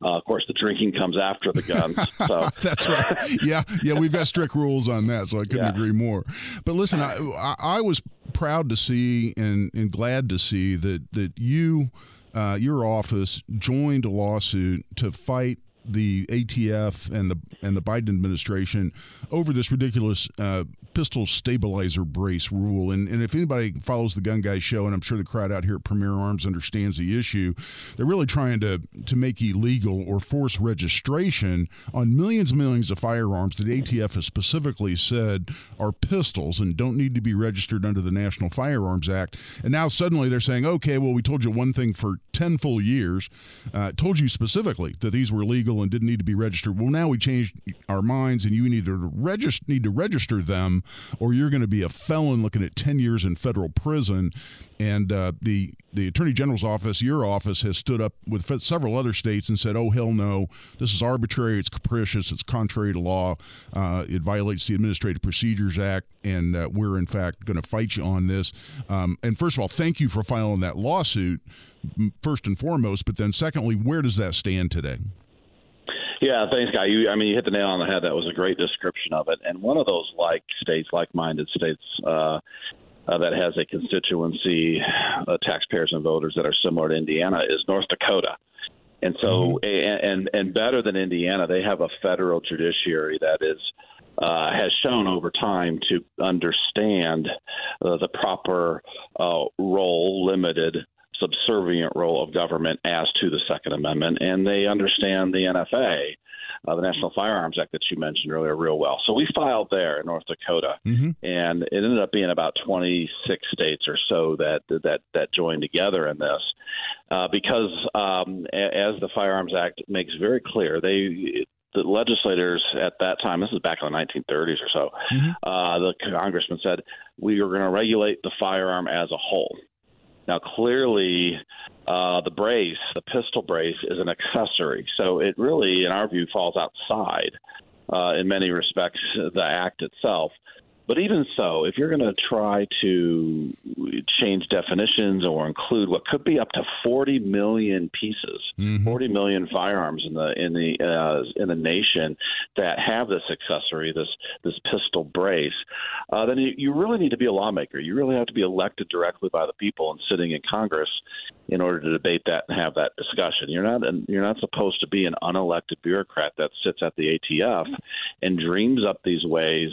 Uh, of course, the drinking comes after the guns. So that's right. Yeah, yeah, we've got strict rules on that, so I couldn't yeah. agree more. But listen, I, I, I was proud to see and and glad to see that that you. Uh, your office joined a lawsuit to fight the ATF and the and the Biden administration over this ridiculous uh, pistol stabilizer brace rule. And, and if anybody follows the Gun Guy show, and I'm sure the crowd out here at Premier Arms understands the issue, they're really trying to to make illegal or force registration on millions and millions of firearms that ATF has specifically said are pistols and don't need to be registered under the National Firearms Act. And now suddenly they're saying, okay, well, we told you one thing for 10 full years, uh, told you specifically that these were legal and didn't need to be registered. Well, now we changed our minds, and you need to register need to register them, or you're going to be a felon looking at 10 years in federal prison. And uh, the the attorney general's office, your office, has stood up with several other states and said, "Oh hell no, this is arbitrary. It's capricious. It's contrary to law. Uh, it violates the Administrative Procedures Act, and uh, we're in fact going to fight you on this." Um, and first of all, thank you for filing that lawsuit first and foremost, but then secondly, where does that stand today? Yeah, thanks, Guy. You, I mean, you hit the nail on the head. That was a great description of it. And one of those like states, like-minded states, uh, uh, that has a constituency, uh, taxpayers and voters that are similar to Indiana, is North Dakota. And so, mm-hmm. and, and and better than Indiana, they have a federal judiciary that is uh, has shown over time to understand uh, the proper uh, role, limited subservient role of government as to the Second Amendment, and they understand the NFA, uh, the National Firearms Act that you mentioned earlier, real well. So we filed there in North Dakota, mm-hmm. and it ended up being about 26 states or so that that that joined together in this, uh, because um, as the Firearms Act makes very clear, they the legislators at that time, this is back in the 1930s or so, mm-hmm. uh, the congressman said, we are going to regulate the firearm as a whole. Now, clearly, uh, the brace, the pistol brace, is an accessory. So it really, in our view, falls outside uh, in many respects, the act itself. But even so, if you're going to try to change definitions or include what could be up to 40 million pieces, mm-hmm. 40 million firearms in the in the uh, in the nation that have this accessory, this this pistol brace, uh, then you, you really need to be a lawmaker. You really have to be elected directly by the people and sitting in Congress in order to debate that and have that discussion. You're not you're not supposed to be an unelected bureaucrat that sits at the ATF and dreams up these ways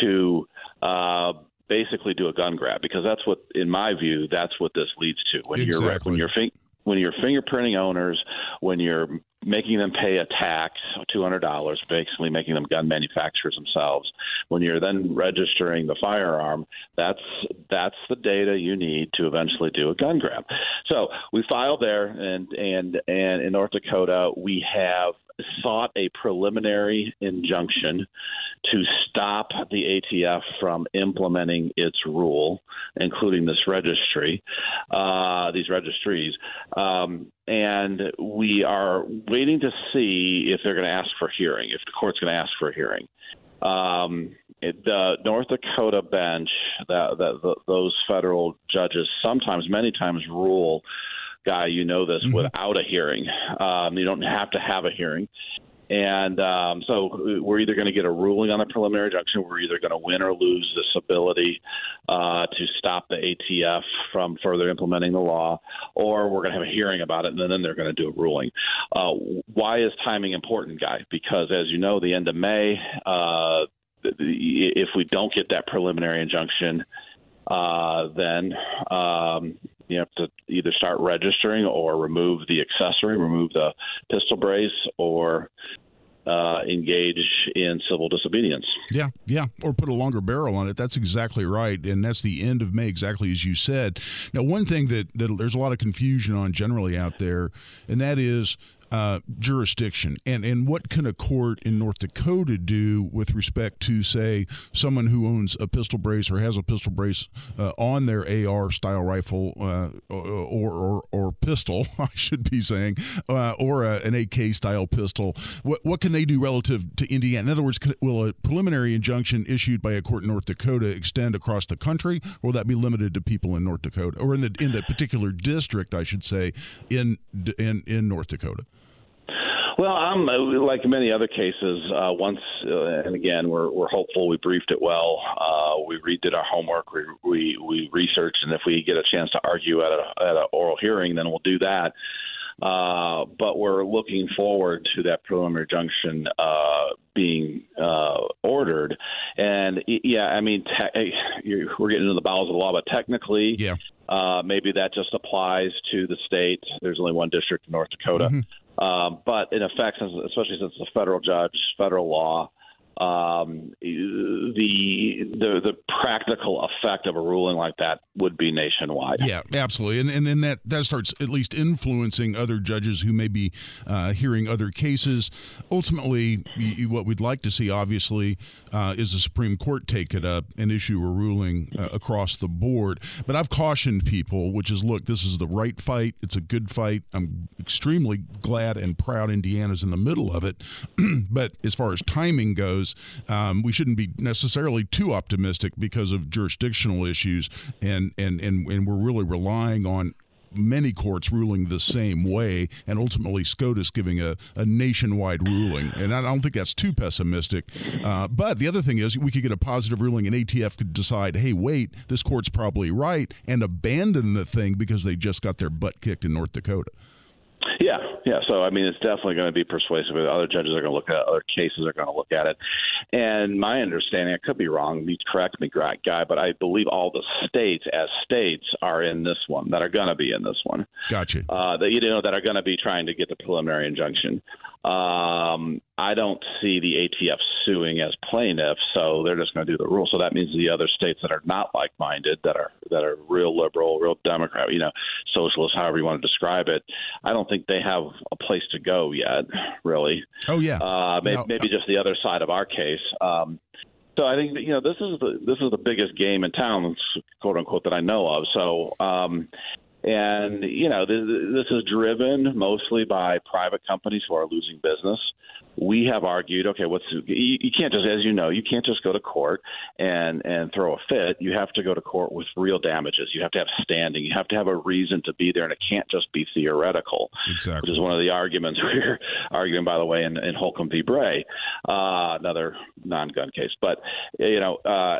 to uh, basically do a gun grab because that's what, in my view, that's what this leads to. When exactly. you're when you're fin- when you're fingerprinting owners, when you're making them pay a tax, two hundred dollars, basically making them gun manufacturers themselves. When you're then registering the firearm, that's that's the data you need to eventually do a gun grab. So we filed there, and and and in North Dakota, we have sought a preliminary injunction to stop the ATF from implementing its rule, including this registry, uh, these registries. Um, and we are waiting to see if they're going to ask for a hearing, if the court's going to ask for a hearing. Um, it, the North Dakota bench, that, that the, those federal judges sometimes, many times, rule guy, you know this, mm-hmm. without a hearing. Um, you don't have to have a hearing. And um, so we're either going to get a ruling on the preliminary injunction, we're either going to win or lose this ability uh, to stop the ATF from further implementing the law, or we're going to have a hearing about it, and then they're going to do a ruling. Uh, why is timing important, Guy? Because as you know, the end of May, uh, if we don't get that preliminary injunction, uh, then um, you have to either start registering or remove the accessory, remove the pistol brace, or uh, engage in civil disobedience. Yeah, yeah, or put a longer barrel on it. That's exactly right, and that's the end of May, exactly as you said. Now, one thing that, that there's a lot of confusion on generally out there, and that is uh, jurisdiction? And and what can a court in North Dakota do with respect to say someone who owns a pistol brace or has a pistol brace uh, on their AR style rifle uh, or, or or pistol I should be saying uh, or a, an AK style pistol? What what can they do relative to Indiana? In other words can, will a preliminary injunction issued by a court in North Dakota extend across the country? Or will that be limited to people in North Dakota or in the in the particular district I should say in in in North Dakota well, I'm uh, like many other cases. Uh, once uh, and again, we're we're hopeful. We briefed it well. Uh, we redid our homework. We, we we researched, and if we get a chance to argue at a at an oral hearing, then we'll do that. Uh, but we're looking forward to that preliminary injunction uh, being uh, ordered. And yeah, I mean, te- we're getting into the bowels of the law, but technically, yeah. Uh, maybe that just applies to the state. There's only one district in North Dakota. Mm-hmm. Um, but in effect, especially since it's a federal judge, federal law, um, the, the the practical effect of a ruling like that would be nationwide. Yeah, absolutely, and and then that that starts at least influencing other judges who may be uh, hearing other cases. Ultimately, what we'd like to see, obviously, uh, is the Supreme Court take it up and issue a ruling uh, across the board. But I've cautioned people, which is, look, this is the right fight. It's a good fight. I'm extremely glad and proud Indiana's in the middle of it. but as far as timing goes um, we shouldn't be necessarily too optimistic because of jurisdictional issues, and and and, and we're really relying on many courts ruling the same way, and ultimately SCOTUS giving a, a nationwide ruling. And I don't think that's too pessimistic. Uh, but the other thing is, we could get a positive ruling, and ATF could decide, hey, wait, this court's probably right, and abandon the thing because they just got their butt kicked in North Dakota. Yeah, yeah. So I mean, it's definitely going to be persuasive. Other judges are going to look at it. Other cases are going to look at it. And my understanding, I could be wrong. You correct me, guy, but I believe all the states, as states, are in this one that are going to be in this one. Gotcha. Uh, that you know that are going to be trying to get the preliminary injunction. Um, I don't see the ATF suing as plaintiffs, so they're just going to do the rule. So that means the other states that are not like-minded, that are that are real liberal, real Democrat, you know, socialist, however you want to describe it, I don't think they have a place to go yet, really. Oh yeah, uh, maybe, now, maybe just the other side of our case. Um, so I think you know this is the this is the biggest game in town, quote unquote, that I know of. So um, and, you know, this, this is driven mostly by private companies who are losing business. We have argued, okay, what's you, you can't just, as you know, you can't just go to court and and throw a fit. You have to go to court with real damages. You have to have standing. You have to have a reason to be there, and it can't just be theoretical. Exactly. Which is one of the arguments we are arguing, by the way, in, in Holcomb v. Bray, uh, another non-gun case. But you know. Uh,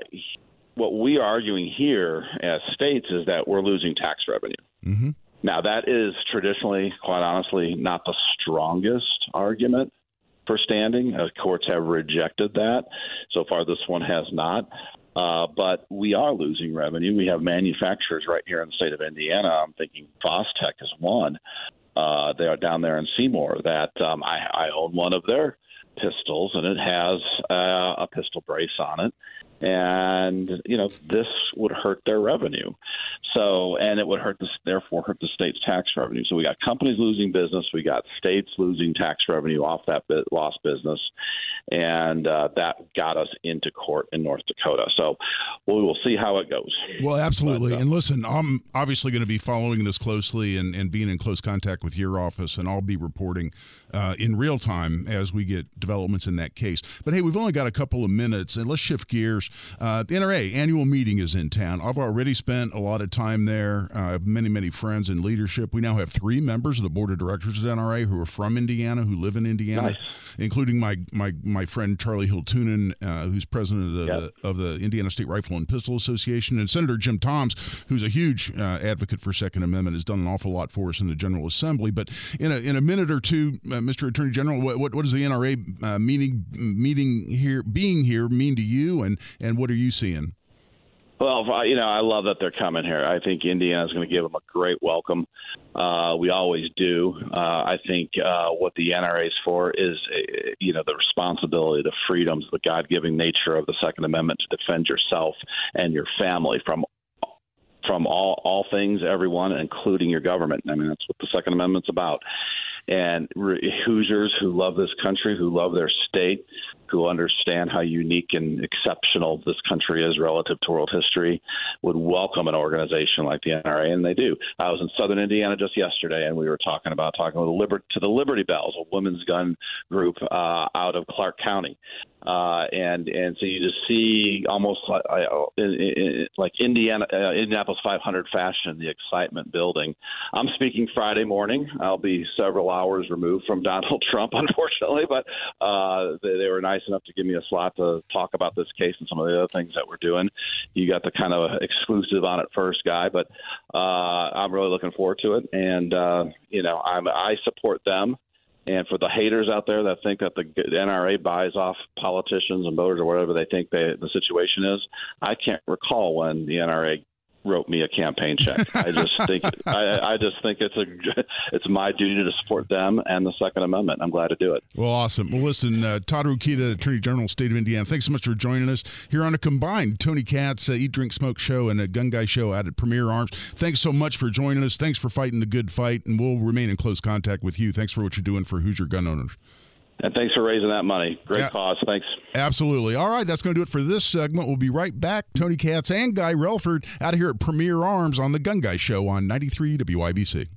what we are arguing here as states is that we're losing tax revenue. Mm-hmm. Now, that is traditionally, quite honestly, not the strongest argument for standing. Uh, courts have rejected that. So far, this one has not. Uh, but we are losing revenue. We have manufacturers right here in the state of Indiana. I'm thinking Fostech is one. Uh, they are down there in Seymour. That um, I, I own one of their pistols, and it has uh, a pistol brace on it and you know this would hurt their revenue. So, and it would hurt the therefore hurt the state's tax revenue. So we got companies losing business, we got states losing tax revenue off that bit, lost business, and uh, that got us into court in North Dakota. So we will see how it goes. Well, absolutely. But, uh, and listen, I'm obviously going to be following this closely and, and being in close contact with your office, and I'll be reporting uh, in real time as we get developments in that case. But hey, we've only got a couple of minutes, and let's shift gears. Uh, the NRA annual meeting is in town. I've already spent a lot of time there. I have many, many friends in leadership. We now have three members of the board of directors of NRA who are from Indiana, who live in Indiana, nice. including my my my friend Charlie Hiltunen, uh, who's president of the, yep. of the Indiana State Rifle and Pistol Association, and Senator Jim Tomes, who's a huge uh, advocate for Second Amendment, has done an awful lot for us in the General Assembly. But in a in a minute or two, uh, Mr. Attorney General, what, what, what does the NRA uh, meeting meeting here being here mean to you, and and what are you seeing? Well, you know, I love that they're coming here. I think Indiana is going to give them a great welcome. Uh, we always do. Uh, I think uh, what the NRA is for is, uh, you know, the responsibility, the freedoms, the God-given nature of the Second Amendment to defend yourself and your family from from all all things, everyone, including your government. I mean, that's what the Second Amendment's about. And Hoosiers who love this country, who love their state, who understand how unique and exceptional this country is relative to world history would welcome an organization like the NRA, and they do. I was in Southern Indiana just yesterday, and we were talking about talking with the Liber- to the Liberty Bells, a women's gun group uh, out of Clark County, uh, and and so you just see almost like, like Indiana uh, Indianapolis 500 fashion, the excitement building. I'm speaking Friday morning. I'll be several hours removed from Donald Trump, unfortunately, but uh, they, they were nice enough to give me a slot to talk about this case and some of the other things that we're doing. You got the kind of exclusive on it first guy, but uh, I'm really looking forward to it, and uh, you know I'm I support them. And for the haters out there that think that the NRA buys off politicians and voters or whatever they think they, the situation is, I can't recall when the NRA wrote me a campaign check. I just think I, I, just think it's a it's my duty to support them and the Second Amendment. I'm glad to do it. Well, awesome. Well, listen, uh, Todd Rokita, Attorney General, State of Indiana. Thanks so much for joining us here on a combined Tony Katz uh, Eat, Drink, Smoke show and a Gun Guy show out at Premier Arms. Thanks so much for joining us. Thanks for fighting the good fight, and we'll remain in close contact with you. Thanks for what you're doing for Hoosier gun owners. And thanks for raising that money. Great yeah, cause. Thanks. Absolutely. All right, that's going to do it for this segment. We'll be right back. Tony Katz and Guy Relford out of here at Premier Arms on the Gun Guy Show on 93 WIBC.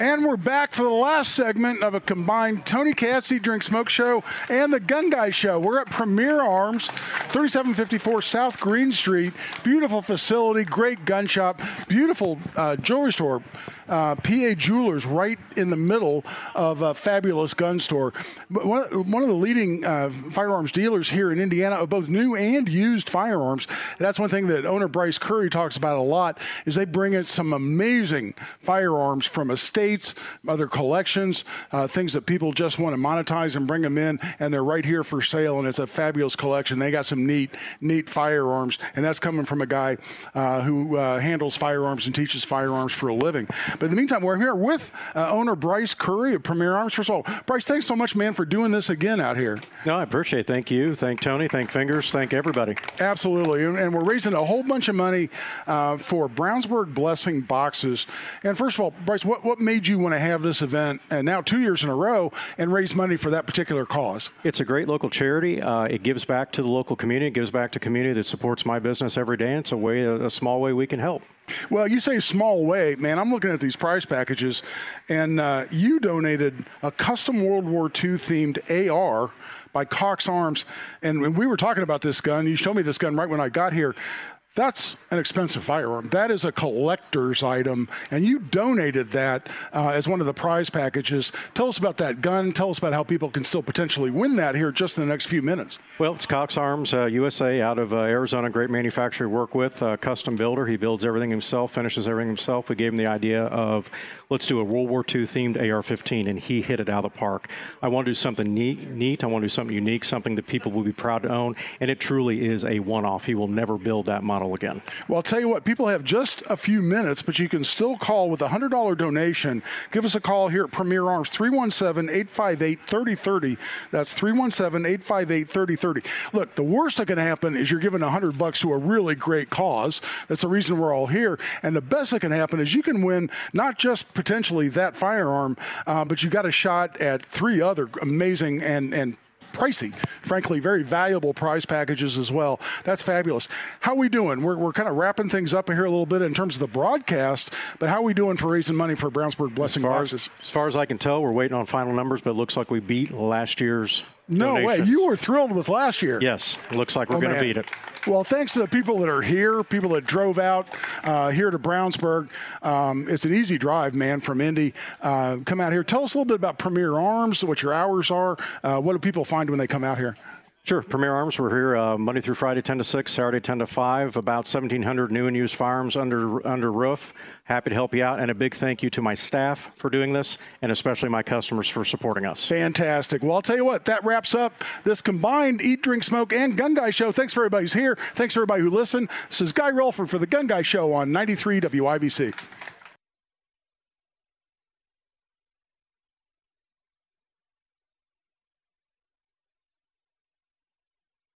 And we're back for the last segment of a combined Tony Katz Drink Smoke Show and the Gun Guy Show. We're at Premier Arms, 3754 South Green Street. Beautiful facility, great gun shop, beautiful uh, jewelry store uh, PA Jewelers right in the middle of a fabulous gun store. One one of the leading uh, firearms dealers here in Indiana of both new and used firearms. That's one thing that owner Bryce Curry talks about a lot is they bring in some amazing firearms from estates, other collections, uh, things that people just want to monetize and bring them in, and they're right here for sale, and it's a fabulous collection. They got some neat, neat firearms, and that's coming from a guy uh, who uh, handles firearms and teaches firearms for a living. But in the meantime, we're here with uh, owner Bryce Curry of Premier Arms. for all, Bryce, thanks so much, man, for doing this again out here. No, I appreciate it. Thank you. Thank Tony. Thank Fingers. Thank everybody. Absolutely. And, and we're raising a whole bunch of money uh, for Brownsburg Blessing Boxes. And first of all, Bryce, what, what made you want to have this event, and now two years in a row, and raise money for that particular cause? It's a great local charity. Uh, it gives back to the local community. It gives back to community that supports my business every day. And it's a way, a, a small way we can help. Well, you say small way, man. I'm looking at these prize packages, and uh, you donated a custom World War II themed AR by Cox Arms. And when we were talking about this gun, you showed me this gun right when I got here. That's an expensive firearm. That is a collector's item, and you donated that uh, as one of the prize packages. Tell us about that gun. Tell us about how people can still potentially win that here just in the next few minutes. Well, it's Cox Arms uh, USA out of uh, Arizona, great manufacturer we work with, custom builder. He builds everything himself, finishes everything himself. We gave him the idea of let's do a World War II themed AR 15, and he hit it out of the park. I want to do something neat, neat. I want to do something unique, something that people will be proud to own, and it truly is a one off. He will never build that model again. Well, I'll tell you what, people have just a few minutes, but you can still call with a $100 donation. Give us a call here at Premier Arms, 317 858 3030. That's 317 858 3030. Look, the worst that can happen is you're giving 100 bucks to a really great cause. That's the reason we're all here. And the best that can happen is you can win not just potentially that firearm, uh, but you got a shot at three other amazing and, and pricey, frankly, very valuable prize packages as well. That's fabulous. How are we doing? We're, we're kind of wrapping things up here a little bit in terms of the broadcast, but how are we doing for raising money for Brownsburg Blessing as Boxes? As, as far as I can tell, we're waiting on final numbers, but it looks like we beat last year's. No donations. way. You were thrilled with last year. Yes, looks like we're Oh, going to beat it. Well, thanks to the people that are here, people that drove out uh, here to Brownsburg. Um, it's an easy drive, man, from Indy. Uh, come out here. Tell us a little bit about Premier Arms, what your hours are. Uh, what do people find when they come out here? Sure. Premier Arms, we're here uh, Monday through Friday, 10 to 6, Saturday, 10 to 5. About 1,700 new and used firearms under under roof. Happy to help you out. And a big thank you to my staff for doing this, and especially my customers for supporting us. Fantastic. Well, I'll tell you what, that wraps up this combined Eat, Drink, Smoke, and Gun Guy show. Thanks for everybody who's here. Thanks for everybody who listened. This is Guy Relford for the Gun Guy show on 93 WIBC.